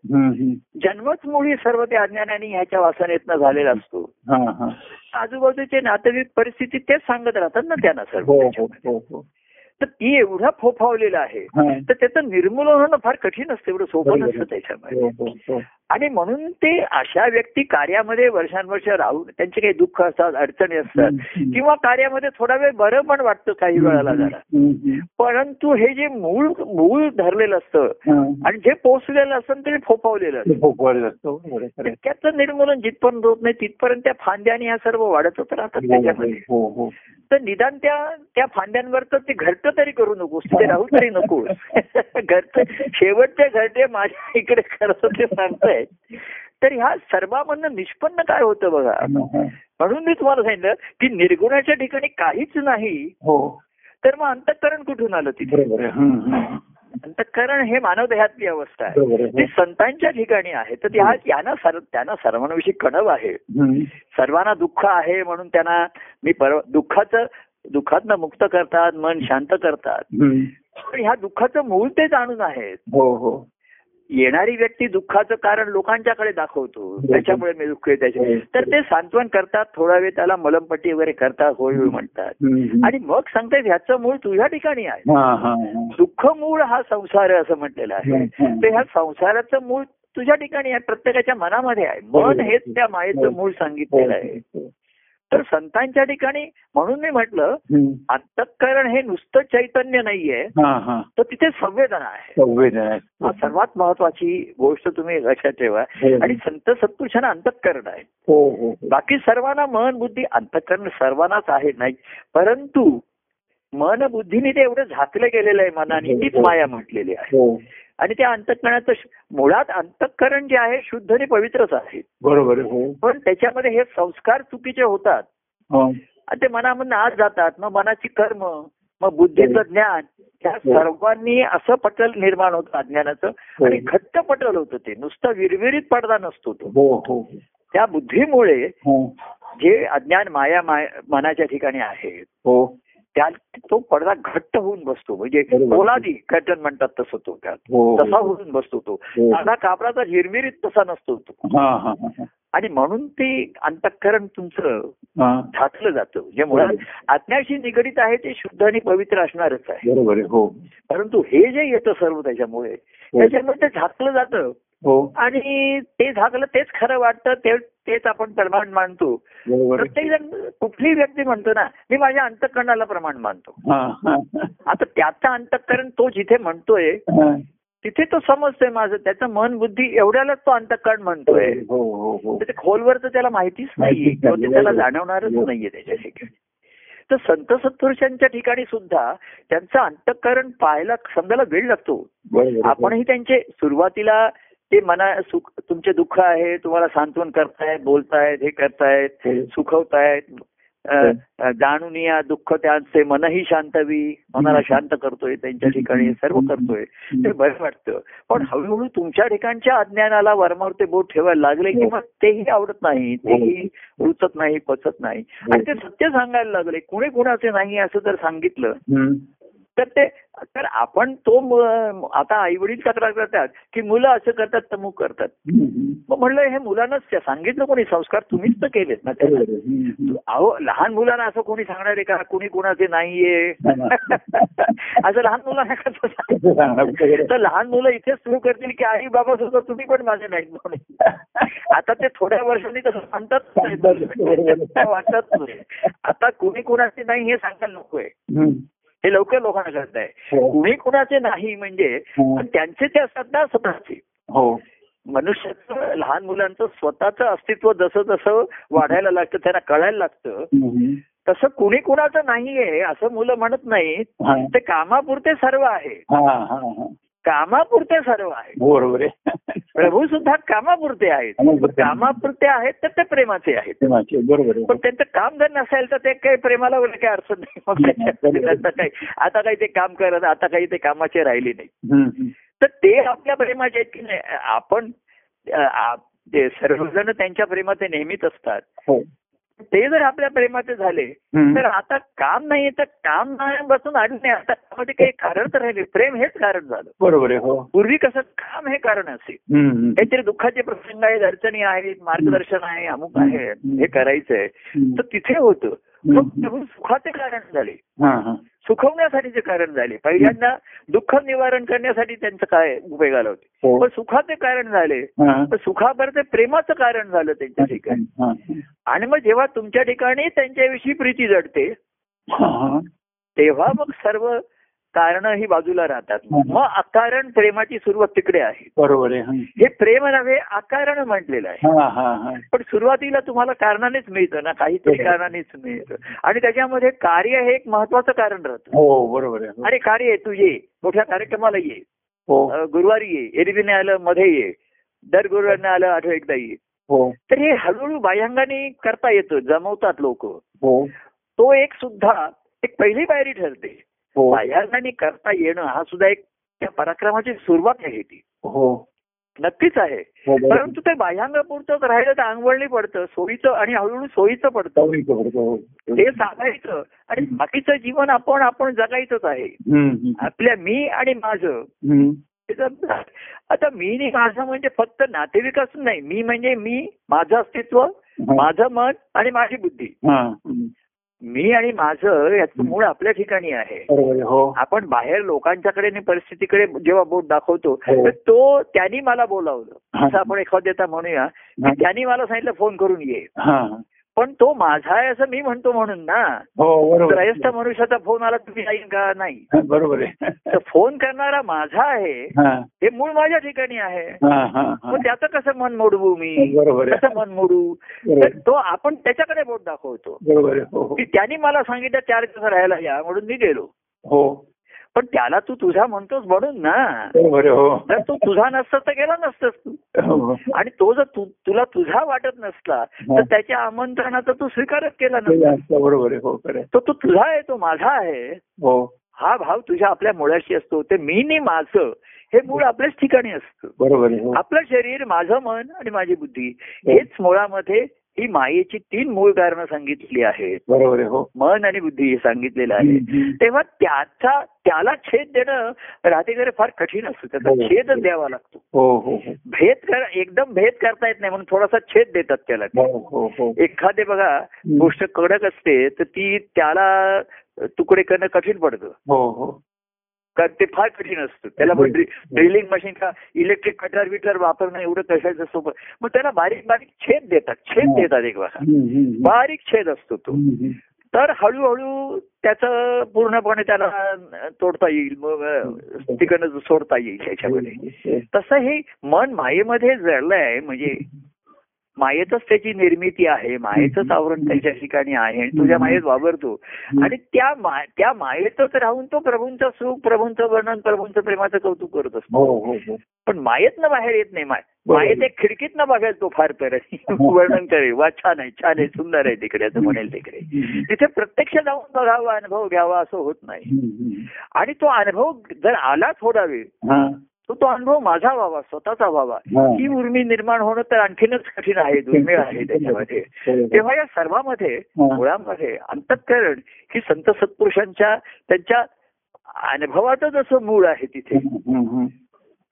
जन्मच मुळी सर्व ते अज्ञानाने ह्याच्या वासनेतनं झालेला असतो आजूबाजूचे नातेवाईक परिस्थिती तेच सांगत राहतात ना त्यांना सर्व हो हो. हो तर ती एवढा फोफावलेला आहे. तर त्याचं निर्मूलन होणं फार कठीण असतं एवढं सोपं. नसतं त्याच्यामध्ये आणि म्हणून ते अशा व्यक्ती कार्यामध्ये वर्षानुवर्ष राहून त्यांचे काही दुःख असतात अडचणी असतात. किंवा कार्यामध्ये थोडा वेळ बरं पण वाटतं काही वेळाला जरा. परंतु हे जे मूळ मूळ धरलेलं असतं हा. आणि जे पोचलेलं असतं ते फोफावलेलं असतं ते आहे. त्याचं निर्मूलन जिथपर्यंत होत नाही तिथपर्यंत त्या फांद्या आणि ह्या सर्व वाढतच राहतात त्याच्यामध्ये हो हो तर निदान त्या त्या फांद्यांवर तर ते घरटं तरी करू नकोस तिथे राहू तरी नकोस घरचं शेवटचे घरटे माझ्या इकडे खरं ते सांगताय तर ह्या सर्वांमधनं निष्पन्न काय होतं बघा? हा, हा. म्हणून मी तुम्हाला सांगितलं की निर्गुणाच्या ठिकाणी काहीच नाही. हो. तर मग अंतःकरण कुठून आलं तिथे. अंतःकरण हे मानवदेहातली अवस्था आहे. आहे ती संतांच्या ठिकाणी आहे. तर त्या यांना सर्व त्यांना सर्वांविषयी कणव आहे. सर्वांना दुःख आहे म्हणून त्यांना मी परवा दुःखाचं दुःखातनं मुक्त करतात मन शांत करतात. पण ह्या दुःखाचं मूळ ते जाणून आहेत. हो हो. येणारी व्यक्ती दुःखाचं कारण लोकांच्याकडे दाखवतो. त्याच्यामुळे मी दुःख आहे त्याच्या तर ते सांत्वन करतात थोडा वेळ त्याला मलमपट्टी वगैरे करतात होय होय म्हणतात. आणि मग सांगतात ह्याचं मूळ तुझ्या ठिकाणी आहे. दुःख मूळ हा. संसार आहे असं म्हटलेलं आहे. तर ह्या संसाराचं मूळ तुझ्या ठिकाणी आहे प्रत्येकाच्या मनामध्ये आहे. मन हेच त्या मायेचं मूळ सांगितलेलं आहे. तर संतांच्या ठिकाणी म्हणून मी म्हटलं. अंतःकरण हे नुसतं चैतन्य नाहीये. तर तिथे संवेदना आहे. संवेदना आहे. सर्वात महत्वाची गोष्ट तुम्ही लक्षात ठेवा. हो. आणि संत सत्पुरुषांना अंतःकरण आहे. हो हो. बाकी सर्वांना मन बुद्धी अंतःकरण सर्वांनाच आहे नाही. परंतु मन बुद्धीने ते एवढं झाकलं गेलेलं आहे मनाने तीच माया म्हटलेली आहे. आणि त्या अंतःकरणाचं मुळात अंतःकरण जे आहे शुद्ध आणि पवित्रच आहे. बरोबर हो. पण त्याच्यामध्ये हे संस्कार चुकीचे होतात. हो. आणि ते मनामधून आत जातात. मग मनाची कर्म मग बुद्धीचं ज्ञान त्या सर्वांनी असं पटल निर्माण होतं अज्ञानाचं आणि घट्ट पटल होतं ते. नुसतं विरविरीत पडदा नसतो तो. हो हो. त्या बुद्धीमुळे हो. जे अज्ञान माया माय मनाच्या ठिकाणी आहे हो त्या तो पडदा घट्ट होऊन बसतो. म्हणजे. पोलादी कर्टन म्हणतात तसं तो. त्यात हो तसा होऊन बसतो तो. हो. साधा कापडाचा हिरमिरीत तसा नसतो तो. हा हा हा आणि म्हणून ते अंतःकरण तुमचं हा. झाकलं जातं. जे मुळात आज्ञाशी निगडीत आहे ते शुद्ध आणि पवित्र असणारच आहे. हो. परंतु हे जे येतं सर्व त्याच्यामुळे त्याच्यामुळे ते झाकलं जातं. हो आणि ते झाकलं तेच खरं वाटतं ते तेच आपण प्रमाण मानतो. प्रत्येक जण कुठलीही व्यक्ती म्हणतो ना मी माझ्या अंतःकरणाला प्रमाण मानतो हा हा आता त्याचं अंतःकरण तो जिथे म्हणतोय हा. तिथे तो समजतोय माझं त्याचं मन बुद्धी एवढ्यालाच तो अंतःकरण म्हणतोय हो हो हो ते खोलवर तर त्याला माहितीच नाहीये किंवा. ते त्याला जाणवणारच हो. नाहीये त्याच्या ठिकाणी तर संत सत्पुरुषांच्या ठिकाणी सुद्धा त्यांचं अंतःकरण पाहायला समजायला वेळ लागतो. आपणही त्यांचे सुरुवातीला ते मना सुख तुमचे दुःख आहे तुम्हाला सांत्वन करतायत बोलतायत हे करतायत हो. सुखवतायत. जाणून या दुःख त्यांचे मनही शांतवी मनाला शांत करतोय त्यांच्या ठिकाणी सर्व करतोय. ते बरं वाटतं. पण हळूहळू तुमच्या ठिकाणच्या अज्ञानाला वर्मावर ते बोट ठेवायला लागले की मग तेही आवडत नाही तेही रुचत नाही पचत नाही. आणि ते सत्य सांगायला लागले. कुणी कुणाचे नाही असं जर सांगितलं. तर ते तर आपण तो आता आई वडील तक्रार करतात की मुलं असं करतात तमुक करतात. हम्म. मग म्हणलं हे मुलांनाच सांगितलं कोणी? संस्कार तुम्हीच तर केलेत ना. अहो लहान मुलांना असं कोणी सांगणार आहे का? कुणी कुणाचे नाहीये. असं लहान मुलांना कसं कसं सांगणार? तर लहान मुलं इथेच सुरू करतील की आई बाबा सुद्धा तुम्ही पण माझे नाहीत म्हणून आता ते थोड्या वर्षांनी तसं सांगतात. वाटतात. आता कुणी कुणाचे नाही हे सांगायला नकोय. हे लवकर लोकांना कळत आहे हो. कुणी कुणाचे नाही म्हणजे हो. त्यांचे ते असतात ना स्वतःचे. हो. मनुष्याचं लहान मुलांचं स्वतःचं अस्तित्व जसं जसं वाढायला लागतं त्यांना कळायला लागतं. तसं कुणी कुणाचं नाहीये असं मुलं म्हणत नाहीत. हा. ते कामापुरते सर्व आहे कामापुरते सर्व आहे बरोबर आहे. प्रभू सुद्धा कामापुरते आहेत. कामापुरते. आहेत तर ते प्रेमाचे आहेत. बरोबर पण त्यांचं काम जर नसेल तर ते काही प्रेमाला वगैरे काही अडचण नाही. मग काही आता काही ते काम करत आता काही ते कामाचे राहिले नाही. तर ते आपल्या प्रेमाचे आहेत की नाही? आपण सर्वजण त्यांच्या प्रेमाचे नेहमीच असतात. हो. ते जर आपल्या प्रेमाचे झाले. तर आता काम नाही तर काम नाही बसून आली नाही. आता त्यामध्ये काही कारण तर राहिले. प्रेम हेच कारण झालं. बरोबर आहे हो. पूर्वी कसं काम हे कारण असे. हम्म, हम्म. काहीतरी दुःखाचे प्रसंग आहेत अडचणी आहेत मार्गदर्शन आहे अमुक आहे हे करायचंय. तर तिथे होतं. मग सुखाचे कारण झाले. हा सुखवण्यासाठीचे कारण झाले पहिल्यांदा दुःख निवारण करण्यासाठी त्यांचं काय उपयोगाला होते पण सुखाचे कारण झाले. पण सुखाबरोबर ते प्रेमाचं कारण झालं त्यांच्या ठिकाणी. आणि मग जेव्हा तुमच्या ठिकाणी त्यांच्याविषयी प्रीती जडते. तेव्हा मग सर्व कारण ही बाजूला राहतात. मग अकारण प्रेमाची सुरुवात तिकडे आहे. बरोबर आहे हा. हे प्रेम नव्हे अकारण म्हटलेलं आहे. हा हा हा. पण सुरुवातीला तुम्हाला कारणानेच मिळतं ना काहीतरी बरोबर. कारणानेच मिळतं. आणि त्याच्यामध्ये कार्य हे एक महत्वाचं कारण राहतं. हो बरोबर आहे हो. अरे कार्य आहे तू ये. मोठ्या कार्यक्रमाला ये. हो. गुरुवारी ये. एरवीने आलं मध्ये ये. दर गुरुवारने आलं आठवड एकदा ये. हो. तर हे हळूहळू बाह्यांगाने करता येतं जमवतात लोक. हो. तो एक सुद्धा एक पहिली पायरी ठरते. हो. बाह्यांगाने करता येणं हा सुद्धा एक त्या पराक्रमाची सुरुवात आहे ती. हो. नक्कीच आहे. हो. परंतु ते बाह्यांगापुरतंच राहिलं तर अंगवळणी पडतं सोयीचं आणि हळूहळू सोयीचं पडतं. हो. ते साधायचं आणि बाकीचं जीवन आपण आपण जगायचंच आहे. आपल्या मी आणि माझं. आता मी आणि माझं म्हणजे फक्त नातेवाईकच नाही. मी म्हणजे मी माझं अस्तित्व. माझं मन आणि माझी बुद्धी. मी आणि माझं याचं मूळ आपल्या ठिकाणी आहे. हो आपण बाहेर लोकांच्याकडे आणि परिस्थितीकडे जेव्हा बोट दाखवतो हो. तर तो त्यांनी मला बोलावलं. असं आपण एखाद्याचा म्हणूया त्यांनी मला सांगितलं फोन करून ये पण तो माझा आहे असं मी म्हणतो म्हणून ना. हो त्रयस्थ मनुष्याचा फोन आला तुम्ही जाईन का नाही बरोबर आहे. तर फोन करणारा माझा आहे हा. हे मूळ माझ्या ठिकाणी आहे. हा हा हा. मग त्याचं कसं मन मोडवू मी. कसं मन मोडू? तो आपण त्याच्याकडे बोट दाखवतो. हो हो. की त्यांनी मला सांगितलं चार दिवस राहायला या म्हणून मी गेलो. हो. पण त्याला तू तुझा म्हणतोस म्हणून ना. आहे. हो. तर तू तुझा नसता तर गेला नसतस तू. हो, हो. आणि तो जर तु- तुला तुझा वाटत नसला तर त्याच्या आमंत्रणाचा तू स्वीकारच केला नसता. बरोबर आहे हो. तो तू तुझा आहे तो माझा आहे. हो. हा भाव तुझ्या आपल्या मुळाशी असतो. ते मी नी माझं हे मूळ आपल्याच ठिकाणी असतं. बरोबर आहे हो. आपलं शरीर माझं मन आणि माझी बुद्धी हेच मुळामध्ये ही मायेची तीन मूळ कारणं सांगितली आहेत. बरोबर हो. मन आणि बुद्धी हे सांगितलेलं आहे. तेव्हा त्याचा त्याला छेद देणं राहतेकडे फार कठीण असतं. त्याचा. छेदच द्यावा लागतो. हो हो भेद कर एकदम भेद करता येत नाही म्हणून थोडासा छेद देतात त्याला. एखादे बघा गोष्ट कडक असते तर ती त्याला तुकडे करणं कठीण पडतं. कारण ते फार कठीण असतं. त्याला ड्रिलिंग मशीन का इलेक्ट्रिक कटर विटर वापरणं एवढं कशाचं सोपं? मग त्याला बारीक बारीक छेद देतात. छेद हो. देतात एक बघा. बारीक छेद असतो तो. तर हळूहळू त्याचं पूर्णपणे त्याला तोडता येईल. मग तिकडनं सोडता येईल त्याच्यामध्ये. तसं हे मन मायेमध्ये जडलंय म्हणजे मायेतच त्याची निर्मिती आहे मायेचंच आवरण त्याच्या ठिकाणी आहे आणि तुझ्या मायेत वावरतो. आणि त्या मा- त्या मायेतच राहून तो प्रभूंचं सुख प्रभूंचं वर्णन प्रभूंचं प्रेमाचं कौतुक करत असतो. हो हो हो. पण मायेतनं बाहेर येत नाही माय. मायेत एक खिडकीतनं बघेल तो फार तर वर्णन करेल वा छान आहे छान आहे सुंदर आहे तिकडे असं म्हणेल तिकडे. तिथे प्रत्यक्ष जाऊन बघावा अनुभव घ्यावा असं होत नाही. आणि तो अनुभव जर आला थोडा वेळ हा तर तो अनुभव माझा व्हावा स्वतःचा व्हावा हा. ही उर्मी निर्माण होणं तर आणखीनच कठीण आहे दुर्मिळ आहे त्याच्यामध्ये हो. तेव्हा या सर्वामध्ये हा. मुळामध्ये अंतःकरण ही संत सत्पुरुषांच्या त्यांच्या अनुभवाचं जसं मूळ आहे तिथे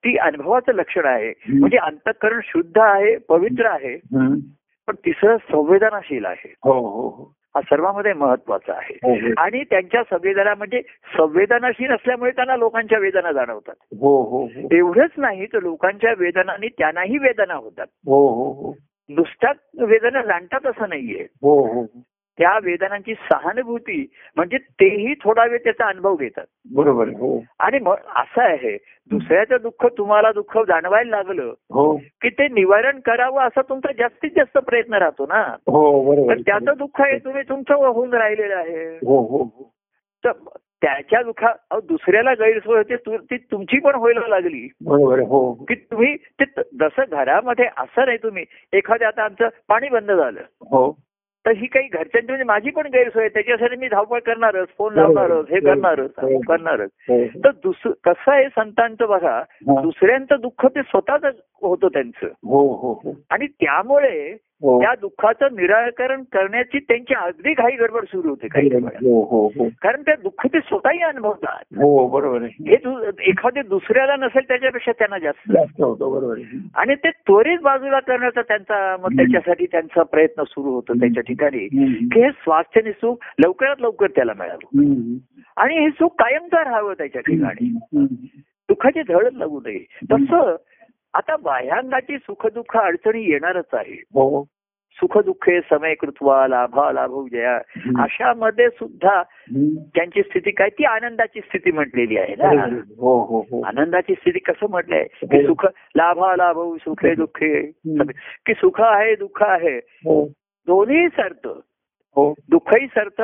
ती अनुभवाचं लक्षण आहे म्हणजे अंतःकरण शुद्ध आहे पवित्र आहे. पण तिसरं संवेदनाशील आहे हो सर्वांमध्ये महत्त्वाचा आहे. हो, हो. आणि त्यांच्या संवेदना म्हणजे संवेदनाशील असल्यामुळे त्यांना लोकांच्या वेदना जाणवतात. हो एवढंच नाही तर लोकांच्या वेदनांनी त्यांनाही वेदना होतात. हो हो हो. नुसत्या वेदना जाणतात असं नाहीये. हो हो. त्या वेदनांची सहानुभूती म्हणजे तेही थोडा वेळ त्याचा अनुभव घेतात. बरोबर. हो. आणि मग असं आहे दुसऱ्याचं दुःख तुम्हाला दुःख जाणवायला लागलं हो. की ते निवारण करावं असा तुमचा जास्तीत जास्त प्रयत्न राहतो ना? हो बरोबर. त्याचं दुःख आहे तुम्ही तुमचं होऊन राहिलेलं आहे. हो हो हो. तर त्याच्या दुःखा दुसऱ्याला गैरसोय होते तु- तुमची पण व्हायला लागली. बरोबर आहे. हो की तुम्ही त- जसं घरामध्ये असं नाही तुम्ही एखाद्या आता आमचं पाणी बंद झालं. हो. तर ही काही घरच्यांची म्हणजे माझी पण गैरसोय त्याच्यासाठी मी धावपळ करणारच फोन. लावणारच हे करणारच. करणारच तर दुस कसं आहे संतांचं बघा. दुसऱ्यांचं दुःख ते स्वतःच होतं त्यांचं हो हो हो आणि त्यामुळे त्या दुःखाचं निराकरण करण्याची त्यांची अगदी घाई गडबड सुरू होते काही हो हो हो कारण ते दुःख ते स्वतःही अनुभवतात. हो बरोबर हे दु- एखादे दुसऱ्याला नसेल त्याच्यापेक्षा त्यांना जास्त. जास्त होतो बरोबर आणि ते त्वरित बाजूला करण्याचा त्यांचा मग त्याच्यासाठी त्यांचा प्रयत्न सुरू होतो त्याच्या ठिकाणी. की हे स्वास्थ्य आणि सुख लवकरात लवकर त्याला मिळावं. आणि हे सुख कायमचं राहावं त्याच्या ठिकाणी. दुःखाची झळच लागू नये. तसं आता बाह्यांगाची सुखदुःख अडचणी येणारच आहे. हो. सुखदुःखे समय कृत्वा लाभा लाभू जया. अशामध्ये सुद्धा हम्म. त्यांची स्थिती काय? ती आनंदाची स्थिती म्हटलेली आहे ना? हो हो हो. आनंदाची स्थिती कसं म्हटलंय? की सुख लाभा लाभू सुखे दुःखे की सुख आहे दुःख आहे? हो. दोन्ही सरत. हो. दुःखही सरत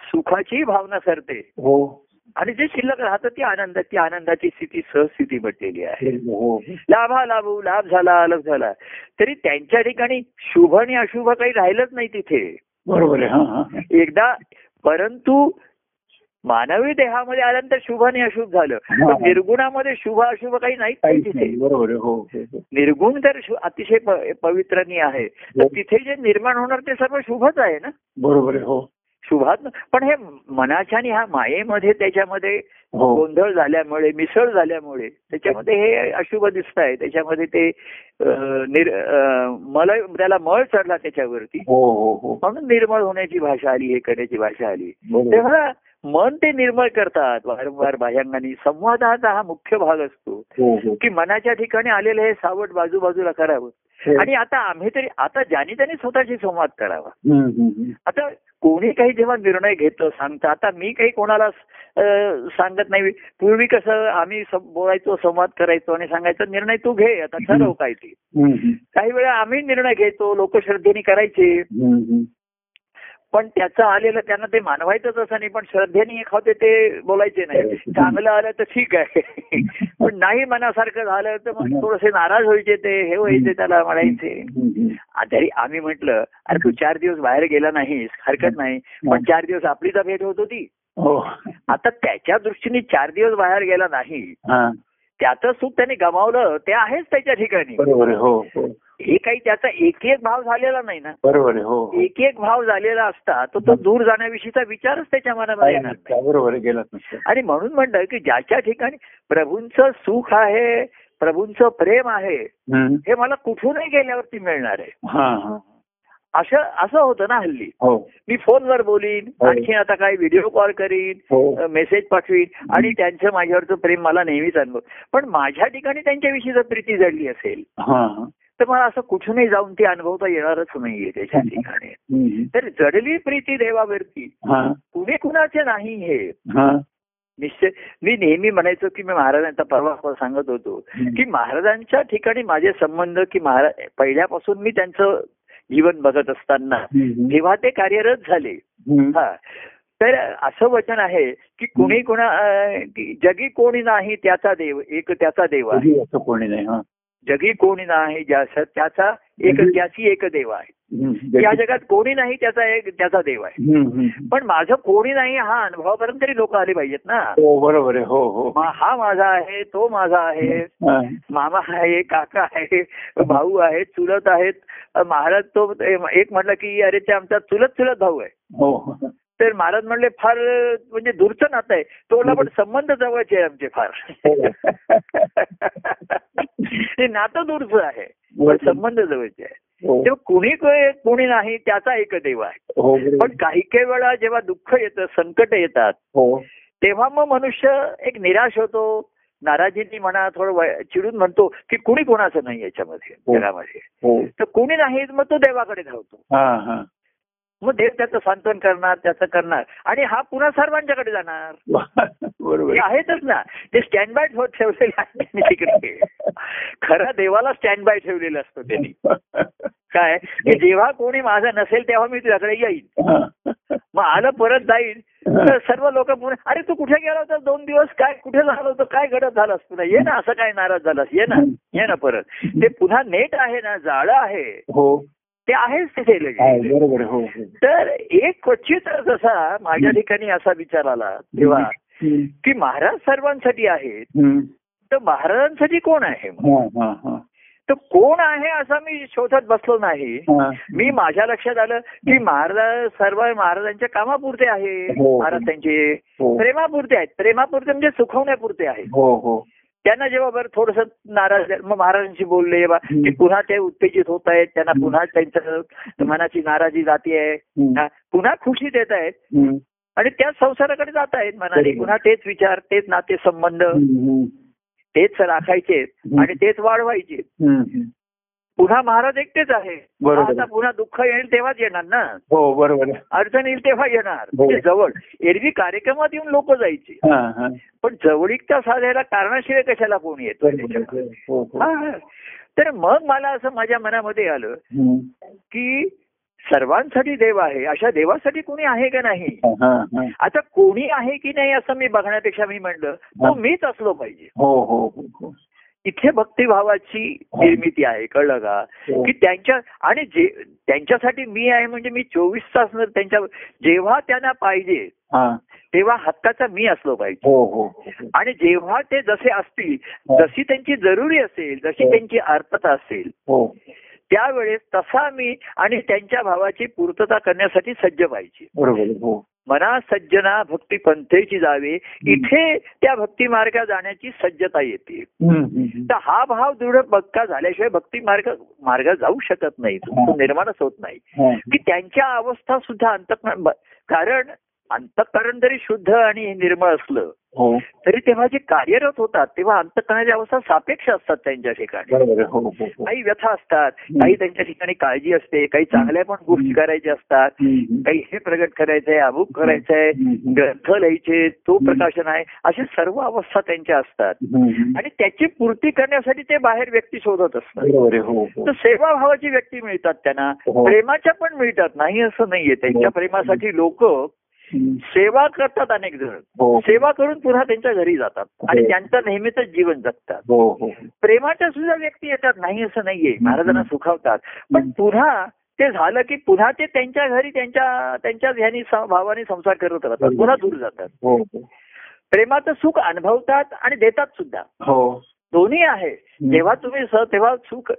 सुखाची भावना सरते. हो. आणि जे शिल्लक राहतं ती आनंद ती आनंदाची स्थिती सहस्थिती म्हटलेली आहे. हो लाभा लाभू लाभ झाला अलग झाला. तरी त्यांच्या ठिकाणी शुभ आणि अशुभ काही राहिलंच नाही तिथे. बरोबर हा हा. एकदा परंतु मानवी देहामध्ये आल्यानंतर शुभ आणि अशुभ झालं. हा. निर्गुणामध्ये शुभ अशुभ काही नाही. तिथे हो हो हो. निर्गुण तर अतिशय पवित्रनी आहे तर हो. तिथे जे निर्माण होणार ते सर्व शुभच आहे ना? बरोबर हो. शुभात पण हे मनाच्या आणि ह्या मायेमध्ये त्याच्यामध्ये हो. गोंधळ झाल्यामुळे मिसळ झाल्यामुळे त्याच्यामध्ये हे अशुभ दिसत आहे त्याच्यामध्ये ते निर मल त्याला मळ चढला त्याच्यावरती. हो हो म्हणून निर्मळ होण्याची भाषा आली हे करण्याची भाषा आली. तेव्हा मन ते निर्मळ करतात. वारंवार बाह्यांगाने. संवादाचा हा मुख्य भाग असतो. हो हो. की मनाच्या ठिकाणी आलेलं हे सावट बाजूबाजूला करावं. हो. आणि आता आम्ही तरी आता ज्याने त्याने स्वतःशी संवाद करावा. आता कोणी काही जेव्हा निर्णय घेतं सांगतं आता मी काही कोणाला सांगत नाही. पूर्वी कसं आम्ही बोलायचो संवाद करायचो आणि सांगायचा निर्णय तू घे आता ठरव काय ते. काही वेळा आम्ही निर्णय घेतो लोक श्रद्धेने करायचे. पण त्याचं आलेलं त्यांना ते मानवायचंच असं नाही पण श्रद्धेने एखादे ते बोलायचे नाही. चांगलं आलं तर ठीक आहे. पण नाही मनासारखं झालं तर मग थोडेसे नाराज व्हायचे ते हे व्हायचे त्याला म्हणायचे. तरी आम्ही म्हटलं अरे तू चार दिवस बाहेर गेला नाहीस हरकत नाही पण चार दिवस आपली तर भेट होत होती. हो. आता त्याच्या दृष्टीने चार दिवस बाहेर गेला नाही. हा. त्याचं सुख त्याने गमावलं ते आहेच त्याच्या ठिकाणी. हो हो हे काही त्याचा एक एक भाव झालेला नाही ना. बरोबर हो हो. एक एक भाव झालेला असता तर तो दूर जाण्याविषयीचा विचारच त्याच्या मनामध्ये येणार नाही बरोबर नसतं. आणि म्हणून म्हणलं की ज्याच्या ठिकाणी प्रभूंचं सुख आहे प्रभूंचं प्रेम आहे. हे मला कुठूनही गेल्यावरती मिळणार आहे. हा हा. असं असं होतं ना हल्ली. हो. मी फोनवर बोलीन हो. आणखी आता काय व्हिडिओ कॉल करीन हो. मेसेज पाठवीन आणि त्यांचं माझ्यावरचं प्रेम मला नेहमीच अनुभव. पण माझ्या ठिकाणी त्यांच्याविषयी जर प्रीती जडली असेल. हा हा. तर मला असं कुठूनही जाऊन ती अनुभवता येणारच नाहीये त्याच्या ठिकाणी. तर जडली प्रीती देवावरती हा. कुणी कुणाचे नाही हे? हा. निश्चय मी नेहमी म्हणायचो की मी महाराजांचा परवा सांगत होतो की महाराजांच्या ठिकाणी माझे संबंध की महाराज पहिल्यापासून मी त्यांचं जीवन बघत असताना. जेव्हा ते कार्यरत झाले. हा. तर असं वचन आहे की कुणी कुणा जगी कोणी नाही त्याचा देव एक त्याचा देव आहे. असं कोणी नाही जगी कोणी नाही त्याचा एक त्याची एक देव आहे. या जगात कोणी नाही त्याचा एक त्याचा देव आहे. पण माझं कोणी नाही हा अनुभवापर्यंत तरी लोक आले पाहिजेत ना. हो बरोबर आहे. हो हो. हा माझा आहे तो माझा आहे. हा. मामा आहे काका आहे भाऊ आहे चुलत आहेत. महाराज तो एक म्हटलं की अरे ते आमचा चुलत चुलत भाऊ आहे. हो. तर महाराज म्हणले फार म्हणजे दूरचं नातं आहे. तो म्हणला, पण संबंध जवळचे आहे आमचे फार. ते नातं दूरचं आहे पण संबंध जवळचे आहे. हो. तेव्हा कुणी को- कोणी नाही त्याचा एक देव आहे. हो. पण काही काही वेळा जेव्हा दुःख येतं संकट येतात हो. तेव्हा मग मनुष्य एक निराश होतो. नाराजींनी म्हणा थोडं चिडून म्हणतो की कुणी कोणाचं नाही याच्यामध्ये हो. जगामध्ये. हो. तर कुणी नाही मग तो देवाकडे धावतो. हा हा. मग देव त्याचं सांत्वन करणार त्याचं करणार. आणि हा पुन्हा सर्वांच्याकडे जाणार. बरोबर. आहेतच ना. ते स्टँड बाय होत ठेवलेले आहे त्यांनी तिकडे. खरं देवाला स्टँड बाय ठेवलेलं असतं त्यांनी. काय? की जेव्हा कोणी माझं नसेल तेव्हा मी तुझ्याकडे येईन. मग आलं परत जाईल तर सर्व लोक अरे तू कुठे गेला होता दोन दिवस? काय कुठे झालं होतं? काय घडत झालं असतं ये ना असं काय नाराज झालास? ये ना ये ना परत. ते पुन्हा नेट आहे ना जाळं आहे. हो. ते आहेच तिथे बरोबर आहे, हो हो तर एक क्वचित जसा माझ्या ठिकाणी असा विचार आला तेव्हा. की महाराज सर्वांसाठी आहेत. तर महाराजांसाठी कोण आहे? हा, हा, हा. तर कोण आहे असं मी शोधत बसलो नाही हा. मी माझ्या लक्षात आलं की महाराज सर्व महाराजांच्या कामापुरते आहे हो. महाराज त्यांचे हो प्रेमापुरते आहेत प्रेमापुरते म्हणजे सुखवण्यापुरते आहे हो हो त्यांना जेव्हा बरं थोडस नाराज मग महाराजांशी बोलले. की पुन्हा ते उत्तेजित होत आहेत त्यांना पुन्हा त्यांचं मनाची नाराजी जाती आहे पुन्हा खुशी देत आहेत. आणि त्याच संसाराकडे जात आहेत मनाने. पुन्हा तेच विचार तेच नाते संबंध. तेच राखायचे आणि तेच वाढवायचे. पुन्हा महाराज एकटेच आहे बरोबर. पुन्हा दुःख येईल तेव्हाच येणार ना हो बरोबर अडचण येईल तेव्हा येणार हो. म्हणजे जवळ एरवी कार्यक्रमात येऊन लोक जायचे. पण जवळीकता साधायला कारणाशिवाय कशाला कोण येतो. हो हो. तर मग मला असं माझ्या मनामध्ये आलं. की सर्वांसाठी देव आहे अशा देवासाठी कोणी आहे का नाही. आता कोणी आहे की नाही असं मी बघण्यापेक्षा मी म्हणलं तो मीच असलो पाहिजे हो, हो इथे भक्तिभावाची निर्मिती आहे कळलं का हो. की त्यांच्या आणि जे त्यांच्यासाठी मी आहे म्हणजे मी चोवीस तास त्यांच्या जेव्हा त्यांना पाहिजे हा तेव्हा हक्काचा मी असलो पाहिजे हो हो हो. आणि जेव्हा ते जसे असतील जशी त्यांची जरुरी असेल जशी हो. त्यांची अर्थता असेल हो त्यावेळेस तसा मी आणि त्यांच्या भावाची पूर्तता करण्यासाठी सज्ज पाहिजे. हो मना सज्जना भक्ती पंथेची जावे इथे त्या भक्ती मार्गात जाण्याची सज्जता येते. तर हा भाव दृढ पक्का झाल्याशिवाय भक्ती मार्ग मार्ग जाऊ शकत नाही. तो निर्माणच होत नाही. की त्यांच्या अवस्था सुद्धा अंतकरण ब- कारण अंतकरण जरी शुद्ध आणि निर्मळ असलं हो तरी तेव्हा जे कार्यरत होतात तेव्हा अंतकरणाच्या अवस्था सापेक्ष असतात त्यांच्या ठिकाणी. हो हो काही व्यथा असतात काही त्यांच्या ठिकाणी काळजी असते काही चांगल्या पण गोष्टी करायच्या असतात. काही हे प्रगट करायचंय अमुक करायचंय. ग्रंथ लिहायचे तो प्रकाशन आहे अशा सर्व अवस्था त्यांच्या असतात. आणि त्याची पूर्ती करण्यासाठी ते बाहेर व्यक्ती शोधत असतात तर सेवाभावाची व्यक्ती मिळतात त्यांना. प्रेमाच्या पण मिळतात नाही असं नाहीये त्यांच्या. प्रेमासाठी लोक. सेवा करतात अनेक जण. हो सेवा करून पुन्हा त्यांच्या घरी जातात. आणि हो. त्यांचं नेहमीच जीवन जगतात. हो हो. प्रेमाच्या सुद्धा व्यक्ती येतात. नाही असं नाहीये. महाराजांना सुखावतात. पण. पुन्हा ते झालं की पुन्हा ते त्यांच्या घरी त्यांच्या त्यांच्या ह्यानी भावाने संसार करत राहतात. पुन्हा दूर जातात. हो हो. प्रेमाचं सुख अनुभवतात आणि देतात सुद्धा. हो. दोन्ही आहे. जेव्हा तुम्ही तेव्हा सुख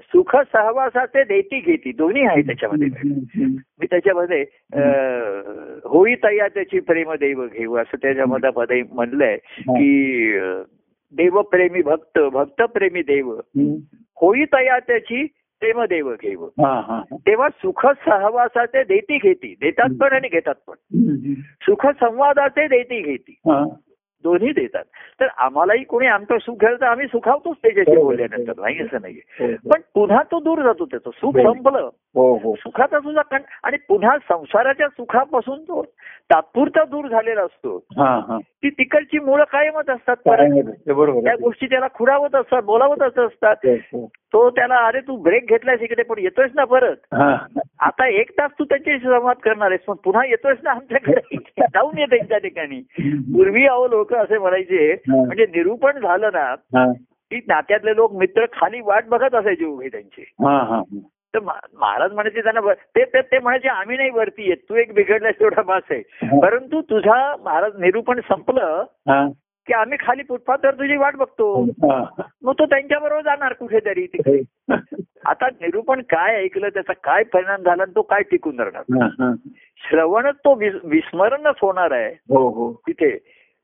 सुख सहवासाचे देती घेती. दोन्ही आहे त्याच्यामध्ये. मी त्याच्यामध्ये होई तया त्याची प्रेम देव घेऊ असं त्याच्यामध्ये मध्ये म्हणलंय की देवप्रेमी भक्त भक्त प्रेमी देव. होई तया त्याची प्रेम देव हा. तेव्हा सुख सहवासाचे देती घेती. देतात पण आणि घेतात पण. सुख संवादाचे देती घेती. दोन्ही देतात. तर आम्हालाही कोणी आमचं सुख घ्यायला तर आम्ही सुखावतोच त्याच्याशी. बोलल्यानंतर नाही असं नाहीये. हो पण पुन्हा तो दूर जातो त्याचं सुख. संपलं. हो हो. सुखाचा सुद्धा कण आणि पुन्हा संसाराच्या सुखापासून तो तात्पुरता दूर झालेला असतो. हा हा. ती तिकडची मुळं कायमच असतात त्या. गोष्टी त्याला खुडावत असतात बोलावत असतात. हो, हो. तो त्याला अरे तू ब्रेक घेतलायस इकडे पण येतोयस ना परत. आता एक तास तू त्यांच्याशी संवाद करणार आहेस पण पुन्हा येतोयस ना आमच्याकडे जाऊन ये त्यांच्या ठिकाणी पूर्वी अहो लोक असे म्हणायचे म्हणजे निरूपण झालं ना. की नात्यातले लोक मित्र खाली वाट बघत असायचे उभे त्यांचे. तर महाराज म्हणायचे त्यांना ते ते- म्हणायचे आम्ही नाही वरती येत तू एक बिघडलास तेवढा बास आहे. परंतु तुझा महाराज निरूपण संपलं. की आम्ही खाली फुटपाथवर तुझी वाट बघतो. हा. मग तो त्यांच्याबरोबर जाणार कुठेतरी तिकडे आता निरूपण काय ऐकलं त्याचा काय परिणाम झाला तो काय टिकून राहणार? हा, हा. श्रवणच तो विस- विस्मरणच होणार आहे. हो हो. तिथे.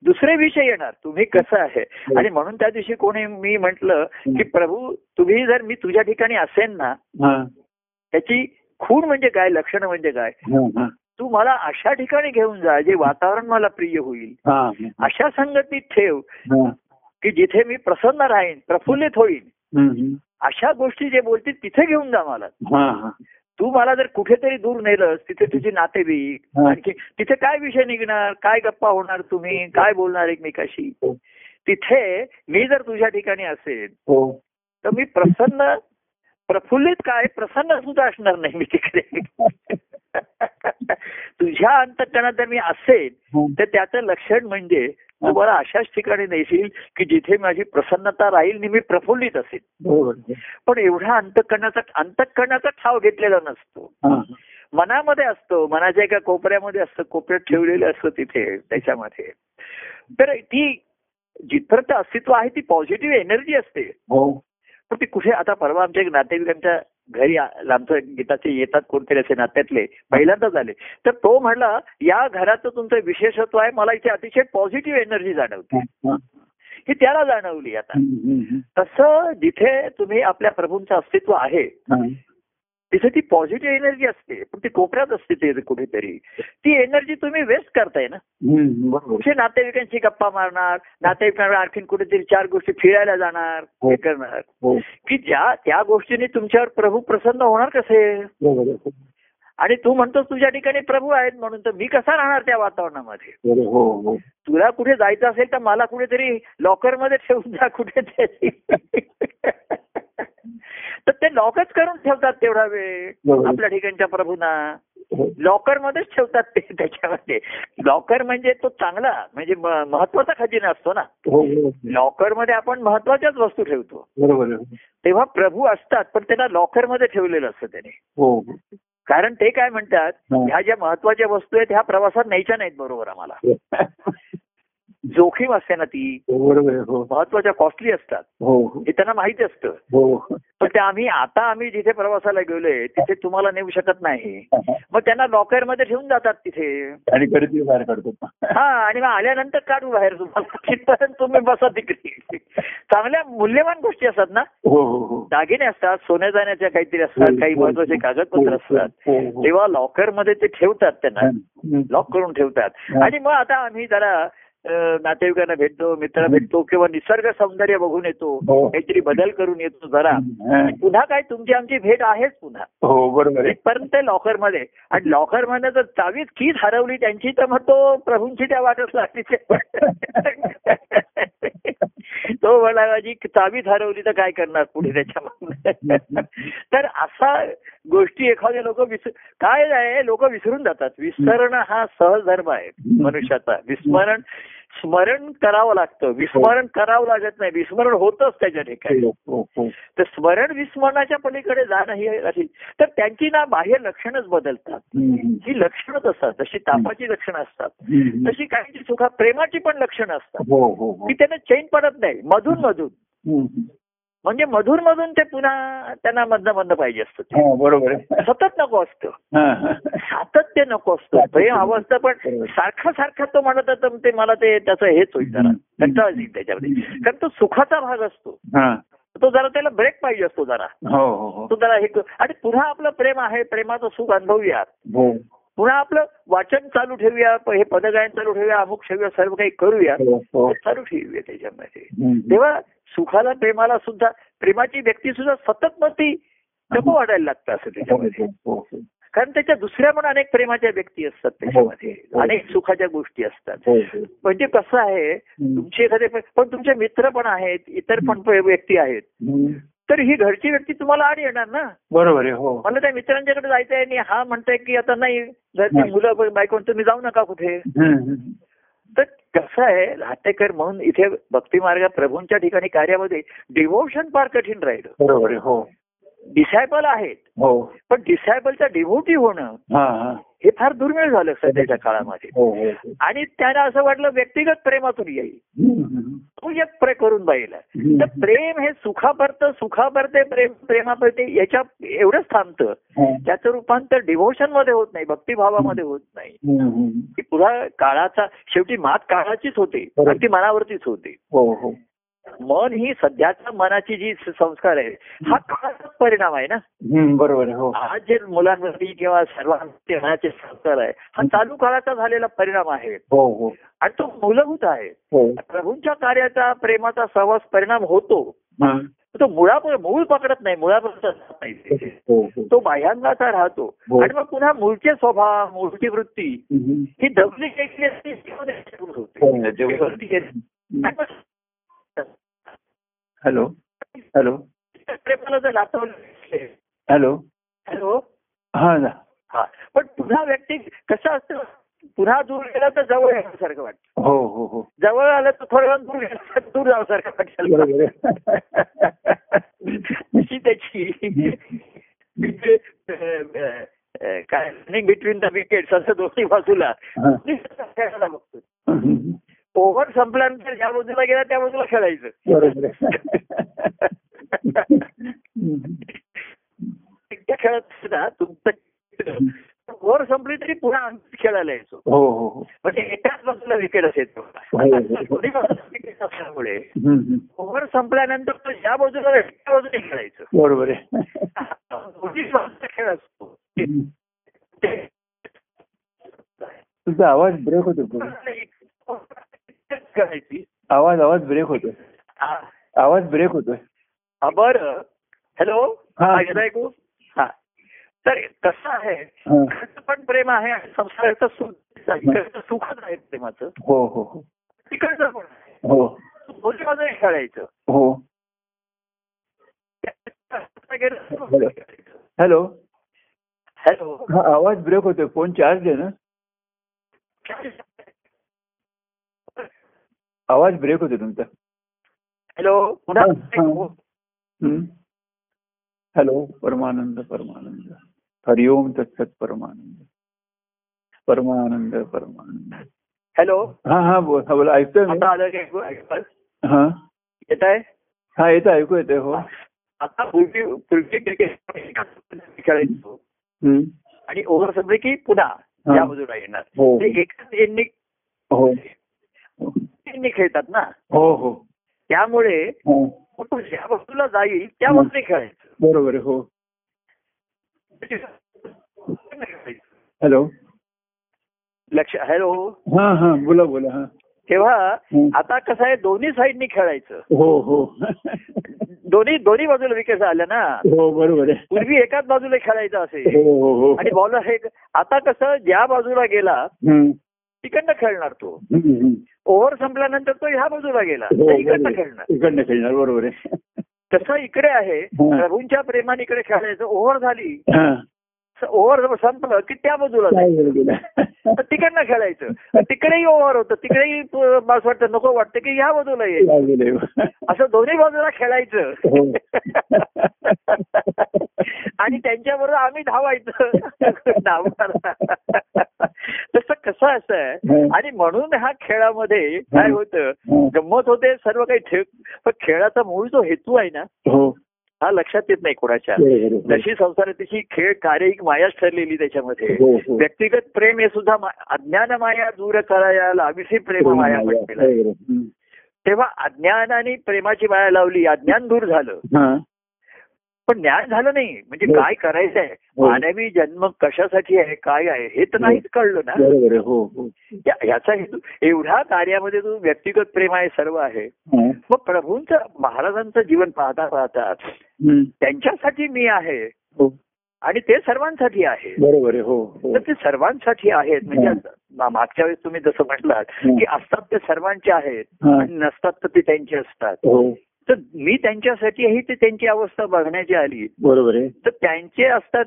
दुसरे विषय येणार तुम्ही कसं आहे? आणि म्हणून त्या दिवशी कोणी मी म्हंटल की प्रभू तुम्ही जर मी तुझ्या ठिकाणी असेन ना हा. त्याची खूण म्हणजे काय लक्षण म्हणजे काय? हा, हा. तू मला अशा ठिकाणी घेऊन जा जे वातावरण मला प्रिय होईल हा, हा. अशा संगतीत ठेव हा. की जिथे मी प्रसन्न राहीन प्रफुल्लित होईन. अशा गोष्टी जे बोलतील तिथे घेऊन जा मला हा, हा. तू मला जर कुठेतरी दूर नेलंस तिथे तुझी नातेवाईक हा. आणखी तिथे काय विषय निघणार काय गप्पा होणार तुम्ही काय बोलणार एकमेकाशी हो. तिथे मी जर तुझ्या ठिकाणी असेल हो तर मी प्रसन्न प्रफुल्लित काय प्रसन्न सुद्धा असणार नाही मी तिकडे तुझ्या अंतकरणात जर मी असेल हं. तर त्याचं लक्षण म्हणजे तू मला अशाच ठिकाणी नेशील की जिथे माझी प्रसन्नता राहील आणि मी प्रफुल्लित असेल बरोबर पण एवढा अंतकरणाचा अंतकरणाचा ठाव घेतलेला नसतो. हा. मनामध्ये असतो मनाच्या एका कोपऱ्यामध्ये असतं कोपऱ्यात ठेवलेलं असतं तिथे त्याच्यामध्ये. तर ती जिथपर्यंत अस्तित्व आहे ती पॉझिटिव्ह एनर्जी असते. हो. पण ती कुठे आता परवा आमच्या एक नातेवाईकांच्या घरी आमचं गीताचे येतात कोणतरी असे नात्यातले पहिल्यांदाच आले तर तो म्हणला या घराचं तुमचं विशेषत्व आहे मला इथे अतिशय पॉझिटिव्ह एनर्जी जाणवते हा. त्याला जाणवली आता. तसं जिथे तुम्ही आपल्या प्रभूंचं अस्तित्व आहे. तिथे ती पॉझिटिव्ह एनर्जी असते पण ती कोपऱ्यात असते ते कुठेतरी. ती एनर्जी तुम्ही वेस्ट करताय ना. कुठे नातेवाईकांशी गप्पा मारणार नातेवाईकांना आणखीन कुठेतरी चार गोष्टी फिरायला जाणार हो. हे करणार. हो. की ज्या त्या गोष्टीने तुमच्यावर प्रभू प्रसन्न होणार कसे. आणि तू म्हणतोस तुझ्या ठिकाणी प्रभू आहेत म्हणून तर मी कसा राहणार त्या वातावरणामध्ये? हो तुला कुठे जायचं असेल तर मला कुठेतरी लॉकरमध्ये ठेवून जा कुठेतरी. तर ते लॉकच करून ठेवतात तेवढा वेळ. आपल्या ठिकाणच्या प्रभूंना. हो. लॉकर मध्येच ठेवतात ते त्याच्यामध्ये. लॉकर म्हणजे तो चांगला म्हणजे महत्त्वाचा खजिना असतो ना. हो हो लॉकरमध्ये आपण महत्वाच्याच वस्तू ठेवतो. तेव्हा प्रभू असतात पण त्यांना लॉकरमध्ये ठेवलेलं असतं त्याने. हो. हो कारण ते काय म्हणतात हा. ह्या ज्या महत्त्वाच्या वस्तू आहेत ह्या प्रवासात न्यायच्या नाहीत बरोबर आम्हाला. जोखीम असते ना ती. आहे. हो. महत्त्वाच्या कॉस्टली असतात. हो हो. हे त्यांना माहिती असतं. हो. पण ते आम्ही आता आम्ही जिथे प्रवासाला गेलोय तिथे तुम्हाला नेऊ शकत नाही. मग त्यांना लॉकरमध्ये ठेवून जातात तिथे. आणि बाहेर काढतो हा आणि मग आल्यानंतर काढू बाहेर तुम्हाला. तिथपर्यंत तुम्ही बसा तिकडे. चांगल्या मूल्यवान गोष्टी असतात ना. हो हो हो. दागिने असतात सोन्या जाण्याच्या काहीतरी असतात काही महत्त्वाचे कागदपत्र असतात. हो, हो. तेव्हा लॉकरमध्ये ते ठेवतात त्यांना. हं. लॉक करून ठेवतात. हा. आणि मग आता आम्ही जरा नातेवाईकांना भेटतो मित्र भेटतो किंवा निसर्ग सौंदर्य बघून येतो हो. काहीतरी बदल करून येतो जरा. पुन्हा काय तुमची आमची भेट आहेच पुन्हा. हो बरोबर आहे. इथपर्यंत लॉकरमध्ये आणि लॉकरमध्ये जर चावीत कीच हरवली त्यांची तर मग तो प्रभूंची त्या वाटच लागते तो म्हणा माझी चावीत हरवली तर काय करणार पुढे त्याच्यामध्ये तर असा गोष्टी एखाद्या लोक विसर काय आहे लोक विसरून जातात. विसरण हा सहज धर्म आहे मनुष्याचा. विस्मरण स्मरण करावं लागतं. विस्मरण करावं लागत नाही. विस्मरण होतच त्याच्या ठिकाणी. हो, हो, हो. तर स्मरण विस्मरणाच्या पलीकडे जाणं ही असेल तर त्यांची ना बाह्य लक्षणच बदलतात. हं, हं. ही लक्षणच असतात. जशी तापाची लक्षणं असतात. हं, हं. तशी काही सुखा प्रेमाची पण लक्षणं असतात. हो हो हो. की त्यांना चैन पडत नाही. मधून मधून. हं, हं. म्हणजे मधून मधून ते पुन्हा त्यांना मधनं मधनं पाहिजे असतं. हो बरोबर सतत नको असतं. सातत्य नको असतं. प्रेम हवं असतं. पण सारखं सारखं तो म्हणत ते मला ते त्याचं हेच होईल जरा. कंटाळा येईल त्याच्यामध्ये. कारण तो सुखाचा भाग असतो. हा. तो जरा त्याला ब्रेक पाहिजे असतो जरा. हो हो तो जरा हे आणि पुन्हा आपलं प्रेम आहे. प्रेमाचं सुख अनुभवूया पुन्हा आपलं वाचन चालू ठेवूया. हे पदगायन चालू ठेवूया. अमुक ठेवूया सर्व काही करूया. ते चालू ठेवूया त्याच्यामध्ये. तेव्हा सुखाला प्रेमाला सुद्धा प्रेमाची व्यक्ती सुद्धा सतत मग ती नको वाटायला लागतं असं त्याच्यामध्ये हो, हो. कारण त्याच्या दुसऱ्या पण अनेक प्रेमाच्या व्यक्ती असतात त्याच्यामध्ये हो. अनेक सुखाच्या गोष्टी असतात हो, हो. म्हणजे कसं आहे हं. तुमचे एखादे पण तुमचे मित्र पण आहेत इतर पण व्यक्ती आहेत हं. तर ही घरची व्यक्ती तुम्हाला आड येणार ना बरोबर आहे हो मला त्या मित्रांच्याकडे जायचंय आणि हा म्हणताय की आता नाही घरची. मुलं बायको तुम्ही जाऊ नका कुठे हं, हं. तर कसं आहे लाटेकर म्हणून इथे भक्ती मार्ग प्रभूंच्या ठिकाणी कार्यामध्ये डिव्होशन फार कठीण राहिलं. बरोबर हो. डिसायबल आहेत. हो. पण डिसायबलचा डिव्होटी होणं हा फार दुर्मिळ झालं सध्याच्या काळामध्ये हो. हो हो. आणि त्यांना असं वाटलं व्यक्तिगत प्रेमातून येईल. तो एक प्रे करून पाहिलं. तर प्रेम हे सुखापरतं सुखापरते प्रेम प्रेमापरते याच्या एवढंच थांबतं. त्याचं रूपांतर डिव्होशनमध्ये होत नाही भक्तिभावामध्ये होत नाही. पुन्हा काळाचा शेवटी मात काळाचीच होते ती मनावरतीच होते. मन ही सध्याच्या मनाची जी संस्कार आहे हा काळाचाच परिणाम आहे ना? हं, बरोबर आहे हो. आज जे मुलांवरती किंवा सर्वांवरती मनाचे संस्कार आहे हा चालू काळाचा झालेला परिणाम आहे. हो हो. आणि तो मूलभूत आहे. हो. प्रभूंच्या कार्याचा प्रेमाचा सहवास परिणाम होतो. हं. तो मुळापर्यंत मूळ पकडत नाही मुळापर्यंत ते. हो हो. बाह्यांगाचा राहतो. हो. आणि मग पुन्हा मूळचे स्वभाव मूळची वृत्ती. ही दबली असते हॅलो. हॅलो. हॅलो. हॅलो. हा ना. हा. पण पुन्हा व्यक्ती कसं असतं? पुन्हा दूर गेला तर जवळ येण्यासारखं वाटतं. हो हो हो. जवळ आलं तर थोडं दूर गेला दूर जावसारखं वाटेल. अशी त्याची काय बिटवीन द विकेट्स असं दोन्ही बाजूला. बघतो. ओव्हर संपल्यानंतर ज्या बाजूला गेला त्या बाजूला खेळायचं. बरोबर खेळत असताना तुमचं ओव्हर संपली तरी पुन्हा खेळायला यायचो. हो हो हो. म्हणजे एकाच बाजूला विकेट असायचो बाजूला असल्यामुळे. ओव्हर संपल्यानंतर तो ज्या बाजूला त्या बाजूने खेळायचं. बरोबर आहे. खेळ असतो. तुझा आवाज ब्रेक होतो. करायची. आवाज आवाज ब्रेक होतोय. आवाज ब्रेक होतोय. बरं. हॅलो ऐकू? हा. तर कसं आहे? पण प्रेम आहे संसाराचं सुखच आहे प्रेमाचं. हो हो हो. तिकडचं पण आहे. हो. दोन्ही बाजूने खेळायचं हो. हॅलो. हॅलो. हा आवाज ब्रेक होतोय. फोन चार्ज आहे ना. आवाज ब्रेक होतोय तुमचा. हॅलो पुन्हा हा, हा. हॅलो परमानंद परमानंद. हरिओम तत्सत परमानंद. परमानंद परमानंद. हॅलो हा हा बोल. बोला. ऐकतोय हा येत आहे हा. येतं ऐकू येतंय हो. आता पूर्वी पूर्वी क्रिकेट खेळायचो. आणि ओव्हर संपले की पुन्हा. या बाजूला येणार. एकच एंडिंग हो. एंडिंग खेळतात ना. हो हो. त्यामुळे हो. तो ज्या बाजूला जाईल त्या बाजूने खेळायचं. बरोबर हो. हॅलो. लक्ष हॅलो. हा हा बोला बोला हा. तेव्हा. आता कसं आहे दोन्ही साईडनी खेळायचं. हो हो. दोन्ही दोन्ही बाजूला विकेट आल्या ना. हो बरोबर पूर्वी एकाच बाजूला खेळायचं असे हो हो आणि बॉलर हे आता कसं ज्या बाजूला गेला. तिकडनं खेळणार तो. ओव्हर संपल्यानंतर तो ह्या बाजूला गेला हो, तर इकडनं बरोबर. खेळणार इकडनं खेळणार बरोबर आहे तसं इकडे आहे हं. प्रभूंच्या प्रेमाने इकडे खेळायचं ओव्हर झाली हा. ओव्हर संपलं की त्या बाजूला तिकडनं खेळायचं. तिकडेही ओव्हर होतं. तिकडेही असं वाटतं नको वाटतं की ह्या बाजूला येईल? असं दोन्ही बाजूला खेळायचं. हो. आणि त्यांच्याबरोबर आम्ही धावायचं. धावणार. तसं कसं असं आहे हं. आणि म्हणून ह्या खेळामध्ये काय होतं हं. गंमत होते सर्व काही ठेव. पण खेळाचा मूळ जो हेतू आहे ना हो हा लक्षात येत नाही कोणाच्या. जशी संसाराची खेळ कार्य एक मायाच ठरलेली त्याच्यामध्ये हो, हो. व्यक्तिगत प्रेम हे सुद्धा अज्ञान माया दूर कराया लाविसी प्रेम माया म्हटलेलं. तेव्हा अज्ञान आणि प्रेमाची माया लावली अज्ञान दूर झालं हा. पण ज्ञान झालं नाही म्हणजे हो. काय करायचंय हो. मानवी जन्म कशासाठी आहे काय आहे हे तर नाहीच कळलं ना हो हो ह्याचा हेतू एवढ्या कार्यामध्ये तू व्यक्तिगत प्रेम आहे सर्व आहे हा. मग प्रभूंचं महाराजांचं जीवन पाहता पाहता. त्यांच्यासाठी मी आहे हो. आणि ते सर्वांसाठी आहे बरोबर आहे हो हो. तर ते सर्वांसाठी आहेत म्हणजे हं. मागच्या वेळेस तुम्ही जसं म्हटलात हं. की असतात ते सर्वांचे आहेत हं. आणि नसतात तर ते त्यांचे असतात हो तर मी त्यांच्यासाठी ही ते त्यांची अवस्था बघण्याची आली बरोबर आहे. तर त्यांचे असतात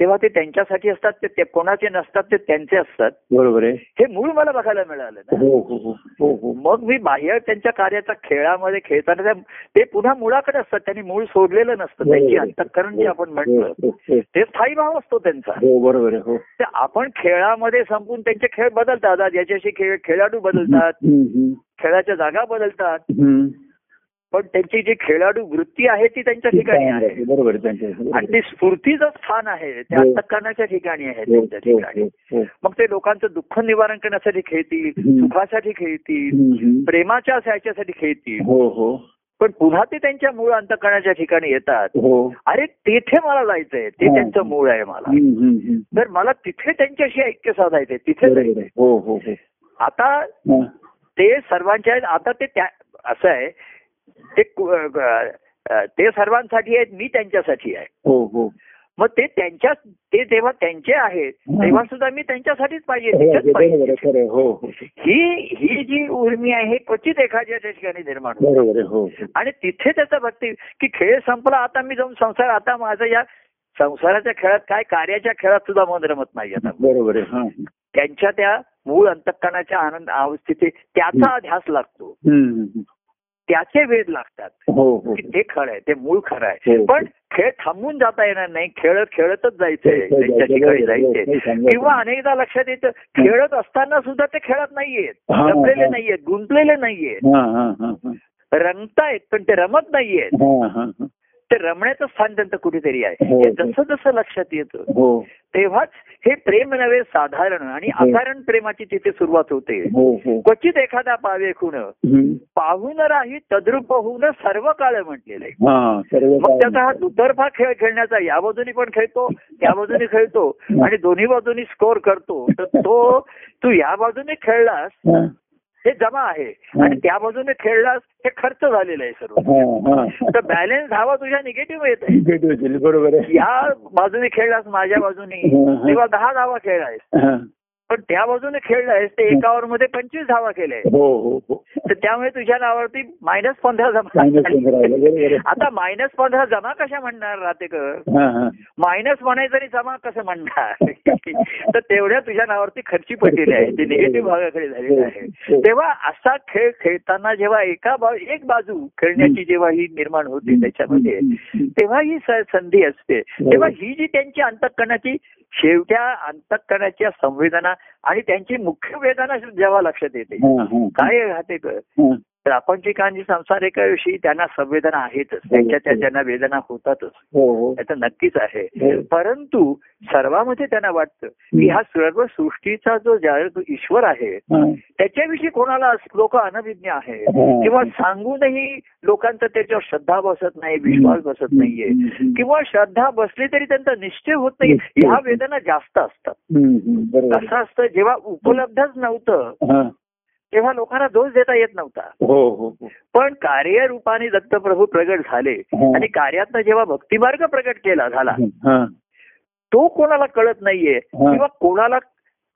तेव्हा ते त्यांच्यासाठी असतात ते- कोणाचे नसतात ते त्यांचे असतात. बरोबर आहे. हे मूळ मला बघायला मिळालं ना. हो हो हो मग मी बाह्य त्यांच्या कार्याचा खेळामध्ये खेळताना ते पुन्हा मुळाकडे असतात त्यांनी मूळ सोडलेलं नसतं त्यांची अंतकरण जे आपण हो, ते स्थायी भाव असतो त्यांचा. हो बरोबर आहे हो. ते आपण खेळामध्ये संपून त्यांचे खेळ बदलतात. याच्याशी खेळ खेळाडू बदलतात खेळाच्या जागा बदलतात. पण त्यांची जी खेळाडू वृत्ती आहे ती त्यांच्या ठिकाणी आहे बरोबर आणि ते स्फूर्तीचं स्थान आहे ते हो. अंतकरणाच्या ठिकाणी आहे हो, त्यांच्या हो, ठिकाणी. मग ते लोकांचं दुःख निवारण करण्यासाठी खेळतील. सुखासाठी खेळतील. प्रेमाच्या ह्याच्यासाठी खेळतील हो हो पण पुन्हा ते त्यांच्या मूळ अंतकरणाच्या ठिकाणी येतात अरे तिथे मला जायचंय ते. त्यांचं मूळ आहे मला. तर मला तिथे त्यांच्याशी ऐक्य साधायचंय तिथे जायचंय. हो हो हो आता. ते सर्वांच्या आहेत आता ते त्या असं आहे ते ते सर्वांसाठी आहेत मी त्यांच्यासाठी आहे हो हो मग ते त्यांच्या ते तेव्हा त्यांचे आहेत. तेव्हा सुद्धा मी त्यांच्यासाठीच पाहिजे हो. हो हो ही जी उर्मी आहे हे क्वचित एखाद्या ठिकाणी निर्माण हो. आणि तिथे त्याचं भक्ती की खेळ संपला आता मी जाऊन संसार आता माझं या संसाराच्या खेळात काय कार्याच्या खेळात सुद्धा मन रमत नाही आता बरोबर त्यांच्या त्या मूळ अंतकरणाच्या आनंद अवस्थेचे त्याचा ध्यास लागतो. त्याचे वेध लागतात हो हो की ते खरं आहे ते मूळ खरं आहे हो. पण खेळ थांबून जाता येणार नाही खेळत खेळतच जायचंय त्यांच्या ठिकाणी जायचंय. किंवा अनेकदा लक्षात येतं खेळत असताना सुद्धा ते खेळत नाहीयेत रमलेले. नाहीयेत गुंतलेले नाहीयेत. रंगतायत पण ते रमत नाहीयेत. ते रमण्याचं स्थान त्यांचं कुठेतरी आहे. हो, हे. जसं जसं लक्षात येतं हो. तेव्हाच हे प्रेम नव्हे साधारण आणि. अकारण प्रेमाची तिथे सुरुवात होते. क्वचित एखादा पावे खुण. पाहून राही तद्रुप होऊन सर्व काळ म्हटलेलं. आहे हा मग त्याचा हा दुतर्फा खेळ खेळण्याचा या बाजूनी पण खेळतो त्या बाजूने खेळतो आणि दोन्ही बाजूनी स्कोर करतो. तर तो तू या बाजूने खेळलास हा, जमा आहे. आणि त्या बाजूने खेळलास हे खर्च झालेलं आहे सर्व. तर बॅलन्स धावा तुझ्या निगेटिव्ह येत आहे बरोबर या बाजूने खेळलास माझ्या बाजूने. तेव्हा दहा धावा खेळलायस. पण त्या बाजूने खेळलायस ते एका ओव्हरमध्ये पंचवीस धावा केल्या हो हो हो. तर त्यामुळे तुझ्या नावावरती मायनस पंधरा जमा. आता मायनस पंधरा जमा कशा म्हणणार राहतेकर हा हा. मायनस म्हणाय तरी जमा कसं म्हणणार? तर तेवढ्या तुझ्या नावावरती खर्ची पडलेली आहे. ते निगेटिव्ह भागाकडे झालेलं आहे. तेव्हा असा खेळ खेळताना जेव्हा एका एक बाजू खेळण्याची जेव्हा ही निर्माण होते त्याच्यामध्ये तेव्हा ही संधी असते. तेव्हा ही जी त्यांची अंतकरणाची शेवट्या अंतकरणाच्या संवेदना आणि त्यांची मुख्य वेदना जेव्हा लक्षात येते. काय राहते क- हा. प्रापंचिकांची संसारिकाविषयी त्यांना संवेदना आहेतच त्यांच्या त्या त्यांना वेदना होतातच हो हो त्याचं नक्कीच आहे हो. परंतु सर्वांमध्ये त्यांना वाटतं की हा सर्व सृष्टीचा जो ज्या जो ईश्वर आहे हा. त्याच्याविषयी कोणाला लोक अनभिज्ञ आहे हा. किंवा सांगूनही लोकांचा त्याच्यावर श्रद्धा बसत नाही विश्वास बसत नाहीये. किंवा श्रद्धा बसली तरी त्यांचा निश्चय होत नाही. ह्या वेदना जास्त असतात. कसं असतं जेव्हा उपलब्धच नव्हतं हा. तेव्हा लोकांना दोष देता येत नव्हता हो हो हो पण कार्यरूपाने दत्तप्रभू प्रगट झाले. आणि कार्यातनं जेव्हा भक्तिमार्ग प्रगट केला झाला हा. तो कोणाला कळत नाहीये. किंवा कोणाला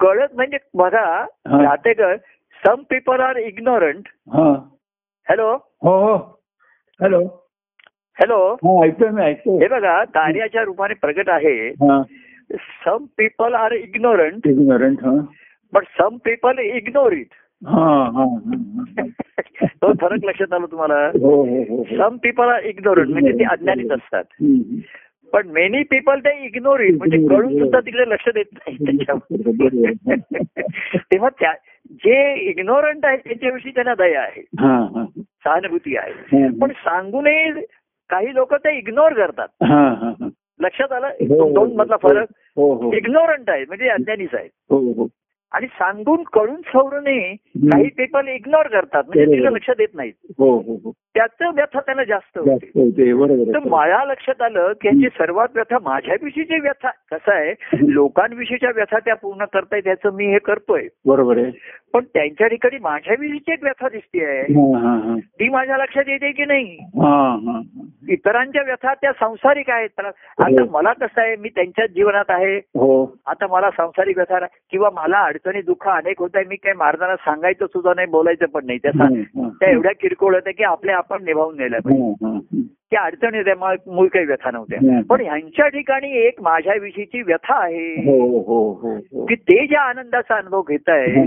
कळत म्हणजे बघा. राहतेकर सम पीपल आर इग्नोरंट हा. हॅलो हो हॅलो हॅलो हा ऐकतोय मी ऐकतोय हे बघा कार्याच्या रूपाने प्रगट आहे some people are ignorant ignorant हा but some people ignore it. तो फरक लक्षात आला तुम्हाला? हो हो हो हो. सम पीपल आर इग्नोरंट म्हणजे ते अज्ञानीत असतात. हम्म. पण मेनी पीपल ते इग्नोर इट म्हणजे कळून सुद्धा तिकडे लक्ष देत नाही तेव्हा त्या जे इग्नोरंट आहे त्याच्याविषयी त्यांना दया आहे. हा हा सहानुभूती आहे. पण सांगूनही काही लोक ते इग्नोर करतात. हा हा हा. लक्षात आलं? हो, दोन मधला फरक. हो हो. इग्नोरंट आहे म्हणजे अज्ञानीच आहे हो हो. आणि सांगून कळून सवरूनही काही पीपल इग्नोर करतात म्हणजे. तिला लक्ष देत नाहीत. हो हो हो. त्याचं व्यथा त्यांना जास्त होते. तर आहे. मला लक्षात आलं की यांची सर्वात व्यथा माझ्याविषयीची व्यथा कसं आहे लोकांविषयीच्या व्यथा त्या पूर्ण करतायत याचं मी हे करतोय. बरोबर आहे. पण त्यांच्या ठिकाणी माझ्याविषयीची एक व्यथा दिसते हा हा हा. ती माझ्या लक्षात येते की नाही? इतरांच्या व्यथा त्या संसारिक आहेत. तर आता मला कसं आहे मी त्यांच्याच जीवनात आहे. हो. आता मला सांसारिक व्यथा किंवा मला अडचणी दुःख अनेक होत आहे मी काही मार्गाने सांगायचं सुद्धा नाही बोलायचं पण नाही त्या. त्या एवढ्या किरकोळ होत्या की आपल्या आपण निभावून नेल्या पाहिजे. त्या अडचणी होत्या मूळ काही व्यथा नव्हत्या. पण ह्यांच्या ठिकाणी एक माझ्याविषयीची व्यथा आहे हो हो हो की ते ज्या आनंदाचा अनुभव घेत आहे.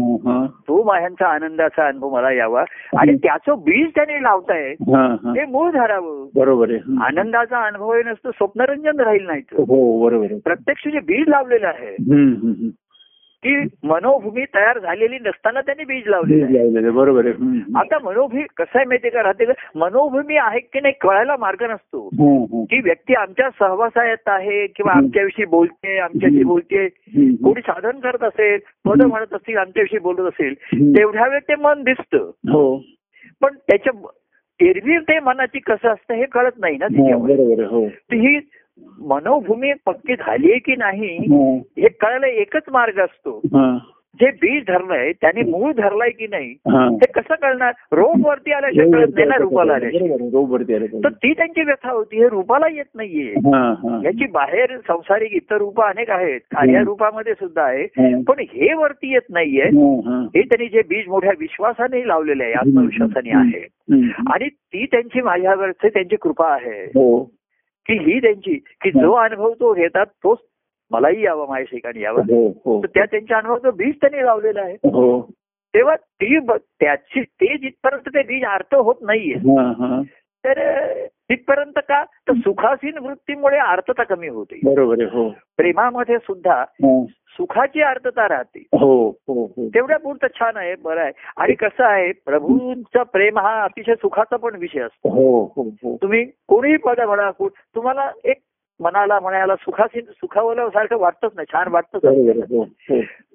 तो ह्यांचा आनंदाचा अनुभव मला यावा आणि त्याचं बीज त्याने लावताय. ते मूळ धरावं बरोबर. आनंदाचा अनुभव नसतं स्वप्नरंजन राहील नाही प्रत्यक्ष जे बीज लावलेलं आहे. की मनोभूमी तयार झालेली नसताना त्यांनी बीज आहे, बरोबर. आता मनोभूमी कसं आहे माहितीये का राहते का मनोभूमी आहे की नाही कळायला मार्ग नसतो हं, हं. ती व्यक्ती आमच्या सहवासात आहे किंवा. आमच्याविषयी बोलते आमच्याशी. बोलते. कोणी साधन करत असेल पद. म्हणत असतील आमच्याविषयी बोलत असेल. तेवढ्या वेळ ते मन दिसतं हो पण त्याच्या एरवी ते मनाची कसं असतं हे कळत नाही ना हा, हो तर ही मनोभूमी पक्की झाली आहे की नाही हं, हे कळायला एकच मार्ग असतो. जे बीज धरलंय त्याने मूळ धरलाय की नाही. ते कसं कळणार रोप वरती आल्याशिवाय कळत नाही ना रूपाला आल्याशिवाय तर. ती त्यांची व्यथा होती हे रूपाला येत नाहीये हा, हा. याची बाहेर संसारिक इतर रूप अनेक आहेत कार्या रूपामध्ये सुद्धा आहे. पण हे वरती येत नाहीये हा, हा. त्यांनी जे बीज मोठ्या विश्वासाने लावलेले आहे आत्मविश्वासाने आहे. आणि ती त्यांची माझ्यावरची त्यांची कृपा आहे हो की ही त्यांची की जो अनुभव तो घेतात तोच मलाही यावा माझ्या ठिकाणी यावा. हो हो. तर त्या त्यांच्या अनुभवाचं बीज त्यांनी लावलेलं आहे. हो. तेव्हा ती त्याची ते जिथपर्यंत ते बीज अर्थ होत नाहीये. तर तिथपर्यंत का? तर सुखासीन वृत्तीमुळे अर्थता कमी होते. बरोबर हो. प्रेमामध्ये सुद्धा. सुखाची अर्थता राहते. हो हो हो. तेवढ्या पुरतं छान आहे बरं आहे. आणि कसं आहे प्रभूंचा प्रेम हा अतिशय सुखाचा पण विषय असतो. हो तुम्ही कोणीही पद म्हणा तुम्हाला एक मनाला म्हणायला सुखासीन सुखावलं सारखं वाटतच नाही छान वाटतच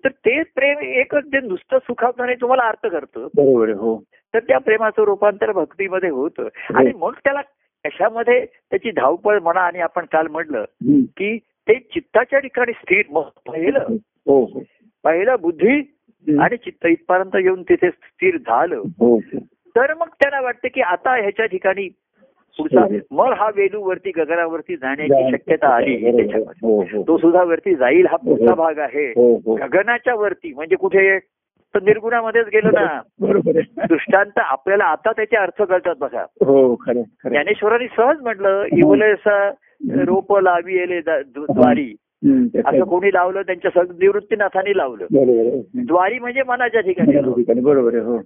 तर ते प्रेम एकच जे नुसतं सुखावतं नाही तुम्हाला अर्थ करतं. बरोबर हो. तर त्या प्रेमाचं रूपांतर भक्तीमध्ये होतं. आणि मग त्याला कशामध्ये त्याची धावपळ म्हणा आणि आपण काल म्हटलं. की ते चित्ताच्या ठिकाणी स्थिर मग पहिलं. हो हो. पहिलं बुद्धी. आणि चित्त इथपर्यंत येऊन तिथे स्थिर झालं. हो तर मग त्यांना वाटतं की आता ह्याच्या ठिकाणी पुढचा हो. मग हा वेलूवरती गगनावरती जाण्याची शक्यता आली. त्याच्यामध्ये. तो सुद्धा वरती जाईल हा पुढचा भाग आहे. गगनाच्या वरती म्हणजे कुठे? तर निर्गुणामध्येच गेलो ना. बरोबर दृष्टांत आपल्याला आता त्याचे अर्थ कळतात बघा. हो खरं ज्ञानेश्वरांनी सहज म्हटलं इवलेसा रोप लावी द- द्वारी. असं. कोणी लावलं त्यांच्या सग निवृत्तीनाथांनी लावलं. आहे द्वारी म्हणजे मनाच्या ठिकाणी त्या बरोबर आहे हो.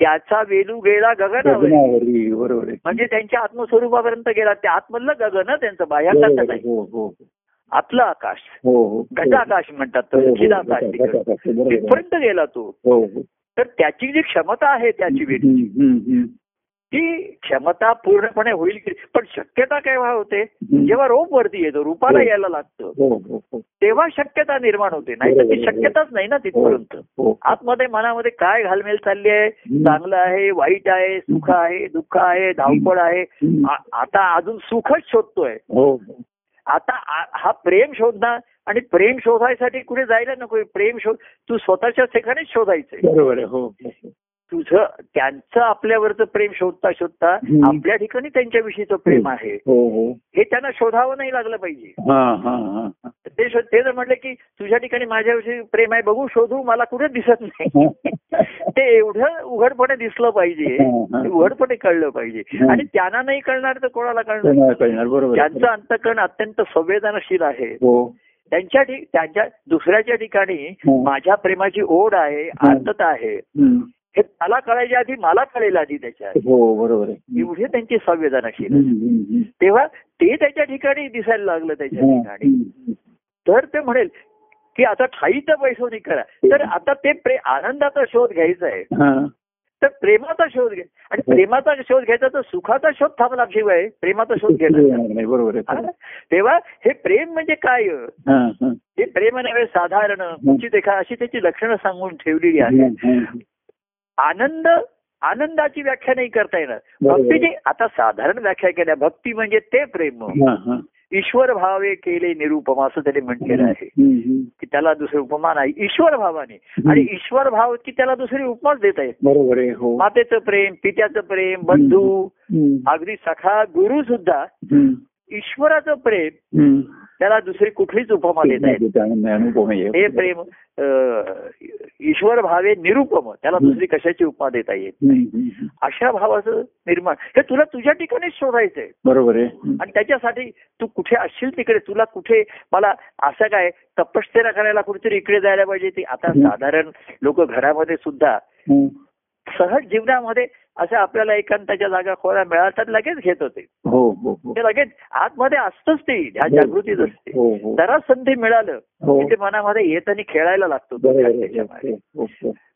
त्याचा वेलू गेला गगनावरी, बरोबर आहे. म्हणजे त्यांच्या आत्मस्वरूपापर्यंत गेला. ते आतमधलं गगन हं त्यांचं बाह्याकाशात आतलं आकाश. हो हो घटाकाश म्हणतात हो. घटाकाश, बरोबर. आहे. तिथपर्यंत गेला तो. तर त्याची जी क्षमता आहे त्याची हम्म. ती क्षमता पूर्णपणे होईल की पण शक्यता केव्हा होते. जेव्हा रोप वरती येतो रूपाला. यायला लागतं. तेव्हा शक्यता निर्माण होते. नाही तर ती शक्यताच नाही ना तिथपर्यंत. आतमध्ये मनामध्ये काय घालमेल चालली आहे. चांगलं आहे वाईट आहे सुख आहे दुःख आहे धावपळ आहे. आता अजून सुखच शोधतोय. आता हा प्रेम शोधणार आणि प्रेम शोधायसाठी कुठे जायला नको प्रेम शोध तू स्वतःच्या ठिकाणीच शोधायचं बरोबर आहे हो. तुझं त्यांचं आपल्यावरचं प्रेम शोधता शोधता. आपल्या ठिकाणी त्यांच्याविषयीचं प्रेम आहे. हो हो. हे त्यांना शोधावं नाही लागलं पाहिजे. ते ते जर म्हटलं की तुझ्या ठिकाणी माझ्याविषयी प्रेम आहे बघू शोधू मला कुठे दिसत नाही. ते एवढं उघडपणे दिसलं पाहिजे उघडपणे कळलं पाहिजे. आणि त्यांना नाही कळणार तर कोणाला कळणार? बरोबर. त्यांचं अंतकरण अत्यंत संवेदनशील आहे. हो. त्यांच्या त्यांच्या दुसऱ्याच्या ठिकाणी. माझ्या प्रेमाची ओढ आहे आर्तता आहे. हे मला कळायच्या आधी मला कळेल आधी त्याच्या हो बरोबर आहे. एवढी त्यांची संवेदनशील. तेव्हा ते त्याच्या ठिकाणी दिसायला लागलं त्याच्या ठिकाणी. तर ते म्हणेल की आता ठाईचं पैसोनी करा. तर आता ते प्रे आनंदाचा शोध घ्यायचा आहे. हा. तर प्रेमाचा शोध घ्या आणि हो. प्रेमाचा शोध घ्यायचा तर सुखाचा शोध थांबला शिवाय प्रेमाचा शोध घ्यायचा नाही. बरोबर आहे? तेव्हा हे प्रेम म्हणजे काय? हा, प्रेम नव्हे साधारण देखा अशी त्याची लक्षणं सांगून ठेवलेली हम्म. आनंद आनंदाची व्याख्या नाही करता येणार. भक्तीची आता साधारण व्याख्या केल्या भक्ती म्हणजे ते प्रेम. ईश्वर भावे केले निरुपम असं त्याने म्हटलेलं आहे. की त्याला दुसरी उपमा नाही ईश्वर भावाने आणि ईश्वर भाव की त्याला दुसरी उपमाच देत आहेत बरोबर हो मातेचं प्रेम पित्याचं प्रेम बंधू. अगदी सखा गुरु सुद्धा. ईश्वराचं प्रेम. त्याला दुसरी कुठलीच उपमा देत आहेत ते आनंद आहे, अनुभव आहे. हे प्रेम ईश्वर भावे निरुपम त्याला दुसरी कशाची उपमा देता येत हम्म. अशा भावाचं निर्माण हे तुला तुझ्या ठिकाणीच शोधायचंय बरोबर आहे. आणि त्याच्यासाठी तू कुठे असशील तिकडे तुला कुठे मला असं काय तपश्चर्या करायला कुठेतरी इकडे जायला पाहिजे ते आता. साधारण लोक घरामध्ये सुद्धा. सहज जीवनामध्ये असं आपल्याला एकांताच्या जागा खोऱ्या मिळातात लगेच घेत होते हो हो हो ते लगेच आतमध्ये असतंच ते ह्या जागृतीच असते हो हो जरा संधी मिळालं. की ते मनामध्ये येत आणि खेळायला लागतो.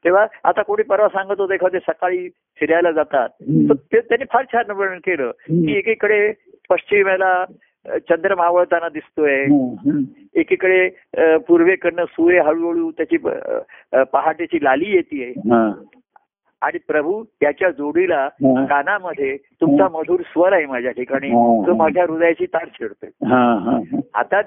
तेव्हा आता कोणी परवा सांगत होते एखादे सकाळी फिरायला जातात. तर ते त्यांनी फार छान वर्णन केलं. की एकीकडे पश्चिमेला चंद्र मावळताना दिसतोय. एकीकडे पूर्वेकडनं सूर्य हळूहळू त्याची पहाटेची लाली येते. आणि प्रभू त्याच्या जोडीला. कानामध्ये तुमचा मधुर स्वर आहे माझ्या ठिकाणी. तो माझ्या हृदयाची तार छेडतोय हा, हा, हा. आता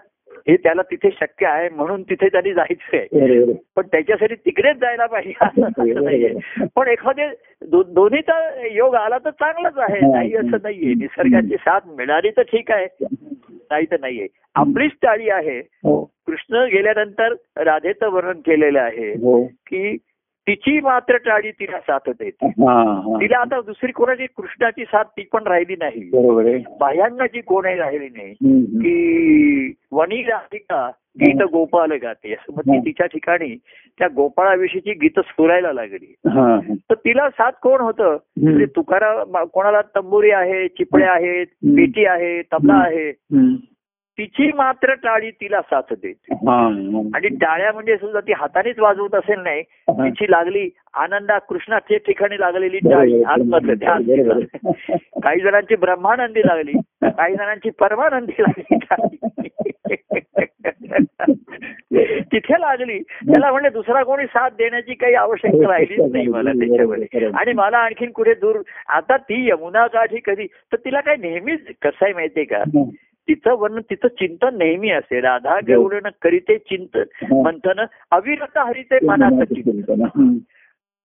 हे त्याला तिथे शक्य आहे म्हणून तिथे त्यांनी जायचंय बरोबर पण त्याच्यासाठी तिकडेच जायला पाहिजे. पण एखादे दोन्हीचा योग आला तर चांगलाच आहे. नाही असं नाहीये. निसर्गाची साथ मिळाली तर ठीक आहे. नाही तर नाहीये. आपलीच टाळी आहे. हो. कृष्ण गेल्यानंतर राधेचं वर्णन केलेलं आहे हो. की तिची मात्र टाळी तिला साथ देते. तिला आता दुसरी कोणाची कृष्णाची साथ ती पण राहिली नाही. बरोबर आहे. बाह्यांनाची कोणही राहिली नाही. की वणी राधिका गीत गोपाल गाते. असं मग ती हं. तिच्या ठिकाणी त्या गोपाळाविषयीची गीत स्फुरायला लागली. तर तिला साथ कोण होतं? म्हणजे तुकारा कोणाला तंबुरी आहे चिपळे आहेत. पेटी आहे तबला आहे. तिची मात्र टाळी तिला साथ देते. आणि टाळ्या म्हणजे सुद्धा ती हातानेच वाजवत असेल नाही. तिची लागली आनंदा कृष्णाच्या ठिकाणी लागलेली टाळी. काही जणांची ब्रह्मानंदी लागली काही जणांची परमानंदी लागली तिथे लागली त्याला म्हणजे दुसरा कोणी साथ देण्याची काही आवश्यकता राहिलीच नाही मला त्याच्यामध्ये आणि मला आणखीन कुठे दूर आता ती यमुना काठी कधी तर तिला काय नेहमीच कसं आहे माहितीये का. तिचं वर्णन तिचं चिंतन नेहमी असे. राधा गौडन करीते चिंतन मंथन अविरत हरिते मनाचं चिंतन. हं.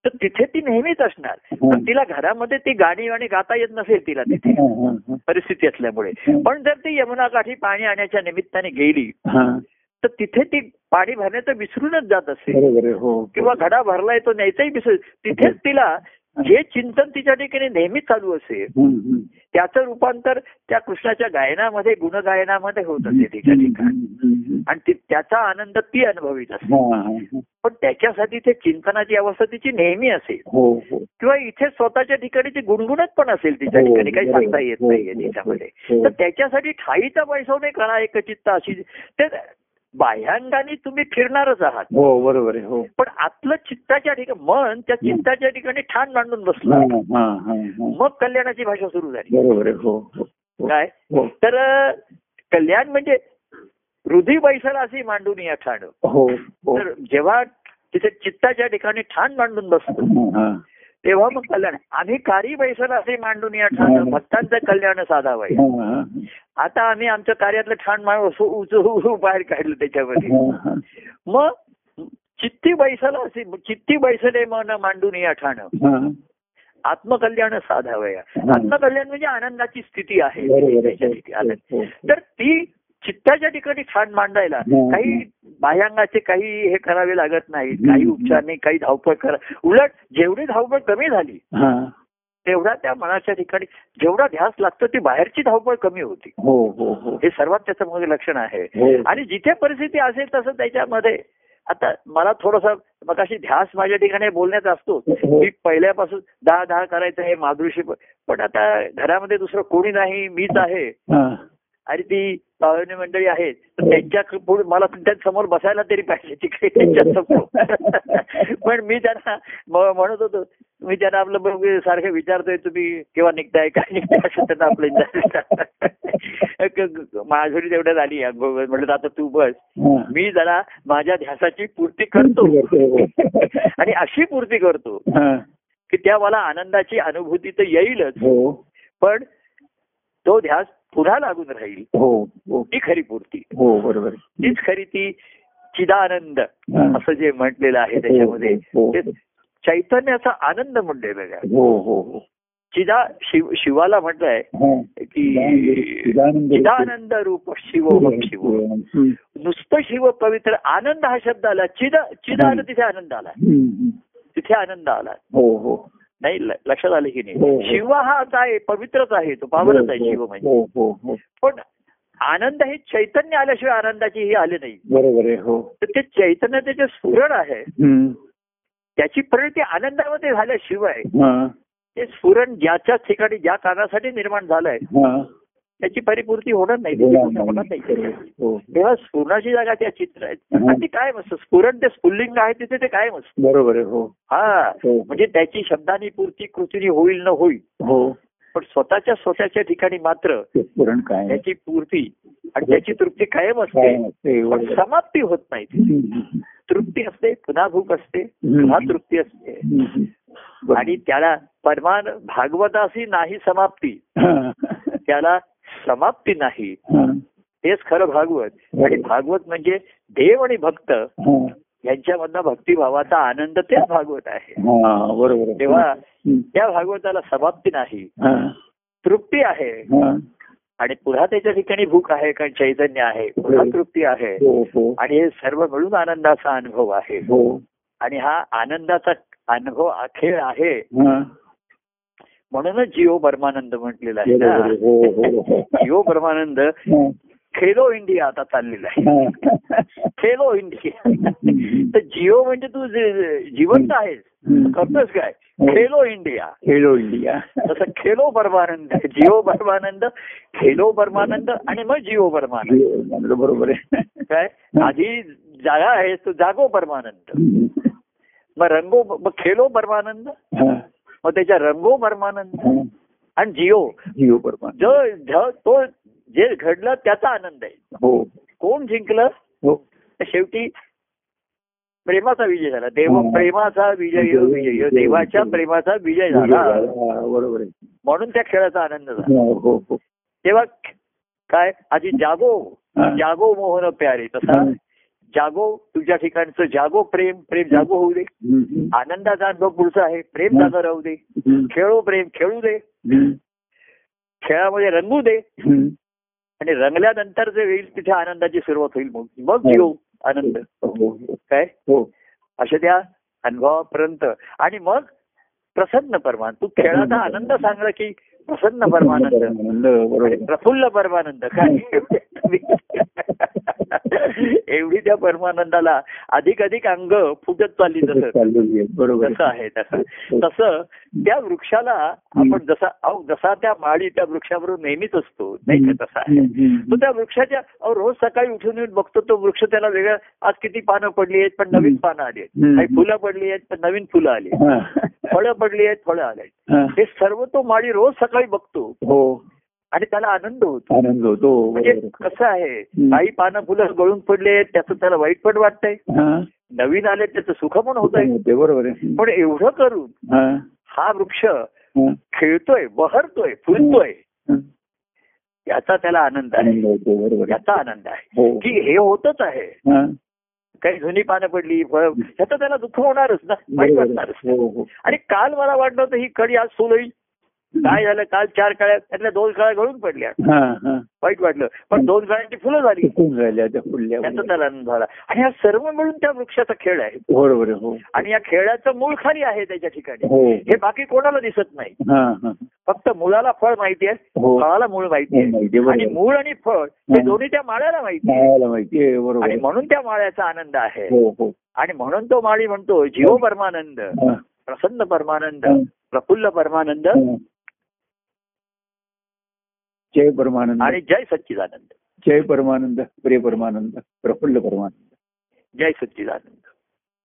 तर तिथे ती नेहमीच असणार. पण तिला घरामध्ये ती गाणी गाणी गाता येत नसेल तिला तिथे. हा, हा, हा. परिस्थिती असल्यामुळे. पण जर ती यमुना काठी पाणी आणण्याच्या निमित्ताने गेली हा. तर तिथे ती पाणी भरण्याचं विसरूनच जात असेल हो किंवा घडा भरलाय तो न्यायचाही विसर तिथेच तिला जे चिंतन तिच्या ठिकाणी नेहमीच चालू असेल. त्याचं रूपांतर त्या कृष्णाच्या गायनामध्ये गुणगायनामध्ये होत असे तिच्या ठिकाणी. आणि त्याचा आनंद ती अनुभवित असते. पण त्याच्यासाठी ते चिंतनाची अवस्था तिची नेहमी असेल हो हो किंवा इथे स्वतःच्या ठिकाणी ती गुणगुणत पण असेल तिच्या हो, ठिकाणी काही. सांगता येत नाहीये तिच्यामध्ये हो. तर त्याच्यासाठी ठाईचा पैसा कळा एकचित्त अशी ते बाह्यांगाने तुम्ही फिरणारच आहात. हो बरोबर आहे हो. पण आतलं चित्ताच्या ठिकाणी मन त्या चित्ताच्या ठिकाणी ठाण मांडून बसलं. हा, हा, हा. मग कल्याणाची भाषा सुरू झाली. बरोबर आहे हो हो, हो. काय? हो. तर कल्याण म्हणजे हृदय बैसल असे मांडून या ठाण. तर जेव्हा तिथे चित्ताच्या ठिकाणी ठाण मांडून बसतो. तेव्हा मग कल्याण आम्ही कारी बैसल असे मांडून या ठाण भक्तांचं कल्याण साधावं हा, हा. आता आम्ही आमच्या कार्यातलं ठाण मांड बाहेर काढलं त्याच्यामध्ये हा, हा. मग चित्ती बैसल असे चित्ती बैसले मन मांडून या ठाण हा. आत्मकल्याण साधावया आत्मकल्याण म्हणजे आनंदाची स्थिती आहे आनंद. हो, हो. तर ती चित्ताच्या ठिकाणी छान मांडायला हं. काही बाह्यांगाचे काही हे करावे लागत नाही हं. काही उपचार नाही काही धावपळ करा उलट जेवढी धावपळ कमी झाली हा. तेवढा त्या मनाच्या ठिकाणी जेवढा ध्यास लागतो ती बाहेरची धावपळ कमी होती हो हो हो हे सर्वात त्याचं मोठं लक्षण आहे हो. आणि जिथे परिस्थिती असेल तसं त्याच्यामध्ये आता मला थोडस मग अशी ध्यास माझ्या ठिकाणी बोलण्यात असतो हो. मी पहिल्यापासून दहा दहा करायचं हे माधुरीशी पण आता घरामध्ये दुसरं कोणी नाही मीच आहे हा. आणि ती पाहुणे मंडळी आहेत. तर त्यांच्या पुढे मला समोर बसायला तरी पाहिजे तिकडे त्यांच्यासमोर. पण मी त्यांना म्हणत होतो मी त्यांना आपलं बघ सारखं विचारतोय तुम्ही केव्हा निघताय काय निघताय? असं त्यांना आपलं माझी तेवढ्यात आली म्हटलं आता तू बस. हा. मी जरा माझ्या ध्यासाची पूर्ती करतो. आणि अशी पूर्ती करतो हा. की त्या मला आनंदाची अनुभूती तर येईलच. हो. पण तो ध्यास पुन्हा लागून राहील हो हो ती खरी पूर्ती हो बरोबर. तीच खरी ती चिदानंद हा. असं जे म्हटलेलं आहे त्याच्यामध्ये हो, हो. ते चैतन्याचा आनंद म्हटलेलं आहे हो हो हो चिदा शिव शिवाला म्हटलंय हा. की चिदानंद रूप. शिव हम्म. नुसतं शिव पवित्र आनंद हा शब्द आला चिद चिदान तिथे आनंद आला. तिथे आनंद आला हो हो नाही लक्षात आलं की हो, हो. नाही शिव हा काय पवित्रच आहे तो पावनच आहे हो, शिव म्हणजे हो हो हो पण आनंद हे चैतन्य आल्याशिवाय आनंदाची ही आले नाही बरोबर आहे हो तर ते चैतन्य त्याचे स्फुरण आहे. त्याची परिणती आनंदामध्ये झाल्याशिवाय हा. ते स्फुरण ज्याच्या ठिकाणी ज्या कारणासाठी निर्माण झालंय हा. त्याची परिपूर्ती होणार नाही. होणार नाही. हो. तेव्हा स्फुरणाची जागा त्या चित्र आहेत. हं. आणि ती काय मस्त स्फुरण ते स्फुल्लिंग आहे तिथे ते काय मस्त. बरोबर आहे हो. हा. हो. म्हणजे त्याची शब्दानी पूर्ती कृतीने होईल न होईल. हो. पण स्वतःच्या स्वतःच्या ठिकाणी मात्र त्याची पूर्ती आणि त्याची तृप्ती कायम काय असते. समाप्ती होत नाही. तृप्ती असते पुन्हा भूक असते. पुन्हा तृप्ती असते. आणि त्याला परमान भागवतासी नाही समाप्ती. हा. त्याला समाप्ती नाही. हेच खरं भागवत आणि भागवत म्हणजे देव आणि भक्त. यांच्यामधला भक्तिभावाचा आनंद तेच भागवत आहे हा, बरोबर. तेव्हा. त्या भागवताला समाप्ती नाही. तृप्ती आहे. आणि पुन्हा त्याच्या ठिकाणी भूक आहे कारण चैतन्य आहे पुन्हा हो. तृप्ती आहे हो हो आणि हे सर्व मिळून आनंदाचा अनुभव आहे हो आणि हा आनंदाचा अनुभव खेळ आहे. म्हणूनच जिओ परमानंद म्हटलेला आहे हो हो हो. जिओ परमानंद. खेलो इंडिया आता चाललेला आहे. खेलो इंडिया. तर जिओ म्हणजे तू जिवंत आहेस. करतोस काय. खेलो इंडिया. खेलो इंडिया. तसं खेलो परमानंद. जिओ परमानंद खेलो परमानंद आणि मग जिओ परमानंद. बरोबर आहे. काय? आधी जागा आहेस तो जागो परमानंद. मग रंगो मग खेलो परमानंद. मग त्याच्या रंगो परमानंद. आणि जिओ. जिओ परमान जो जो- तो जे घडलं त्याचा आनंद आहे. हो. कोण जिंकलं? हो. शेवटी प्रेमाचा विजय झाला. देव हा. प्रेमाचा विजय विजय. देवाच्या प्रेमाचा विजय झाला. बरोबर आहे. म्हणून त्या खेळाचा आनंद झाला. हो हो हो. तेव्हा काय? आधी जागो. जागो मोहन प्यारे. तसा. जागो तुझ्या ठिकाणचं जागो प्रेम प्रेम जागो होऊ दे. आनंदाचा अनुभव पुढचा आहे प्रेम हा. जागं राहू दे. खेळो प्रेम खेळू दे. खेळामध्ये रंगू दे. आणि रंगल्यानंतर जे होईल तिथे आनंदाची सुरुवात होईल मग. मग जीव आनंद. हो. हो. काय? हो. अशा त्या अनुभवापर्यंत. आणि मग प्रसन्न परमान तू खेळाचा आनंद सांगला की प्रसन्न परमानंद. प्रफुल्ल परमानंद. काय? एवढी त्या परमानंदाला अधिक अधिक अंग फुटत चालली आहे. बरोबर तसं आहे तसं तसं त्या वृक्षाला आपण जसा अहो जसा त्या माळी त्या वृक्षाबरोबर नेहमीच असतो नाही का तसा आहे. तो त्या वृक्षाच्या रोज सकाळी उठून येऊन बघतो तो वृक्ष त्याला वेगळा आज किती पानं पडली आहेत पण नवीन पानं आली आहेत. काही फुलं पडली आहेत पण नवीन फुलं आली आहेत. फळं पडली आहेत फळं आली आहेत. हा. हे सर्व तो माळी रोज सकाळी बघतो हो आणि त्याला आनंद होतो आनंद होतो म्हणजे बरोबर कसं आहे. काही पानं फुलं गळून पडले त्याचं त्याला वाईट पण वाटतंय हा. नवीन आले त्याचं सुख पण होत आहे बरोबर आहे पण एवढं करून हा. हा वृक्ष हा. खेळतोय बहरतोय फुलतोय हा. याचा त्याला आनंद आहे. याचा आनंद आहे हो की हे होतच आहे हा. काही जुनी पानं पडली फळ ह्याचं त्याला दुःख होणारच ना वाईट वाटणारच. हो हो आणि काल मला वाटलं होतं ही कडी आज फुल होईल काय झालं? काल चार काळ्या त्यातल्या दोन काळ्या गळून पडल्या. वाईट वाटलं. पण दोन काळ्यांची फुलं झाली. त्याचा त्याला आनंद झाला. आणि हा सर्व मिळून त्या वृक्षाचा खेळ आहे. बरोबर हो. आणि या खेळाचं मूळ खाली आहे त्याच्या ठिकाणी. हो. हे बाकी कोणाला दिसत नाही. फक्त मुलाला फळ माहिती आहे हो. फळाला मूळ माहिती आहे. आणि मूळ आणि फळ हे. दोन्ही त्या माळ्याला माहिती आहे. आणि. म्हणून त्या माळ्याचा आनंद आहे. आणि म्हणून तो माळी म्हणतो जीव परमानंद. प्रसन्न परमानंद. प्रफुल्ल परमानंद. जय परमानंद। आणि जय सच्चिदानंद। जय परमानंद प्रिय परमानंद प्रफुल्ल परमानंद। जय सच्चिदानंद।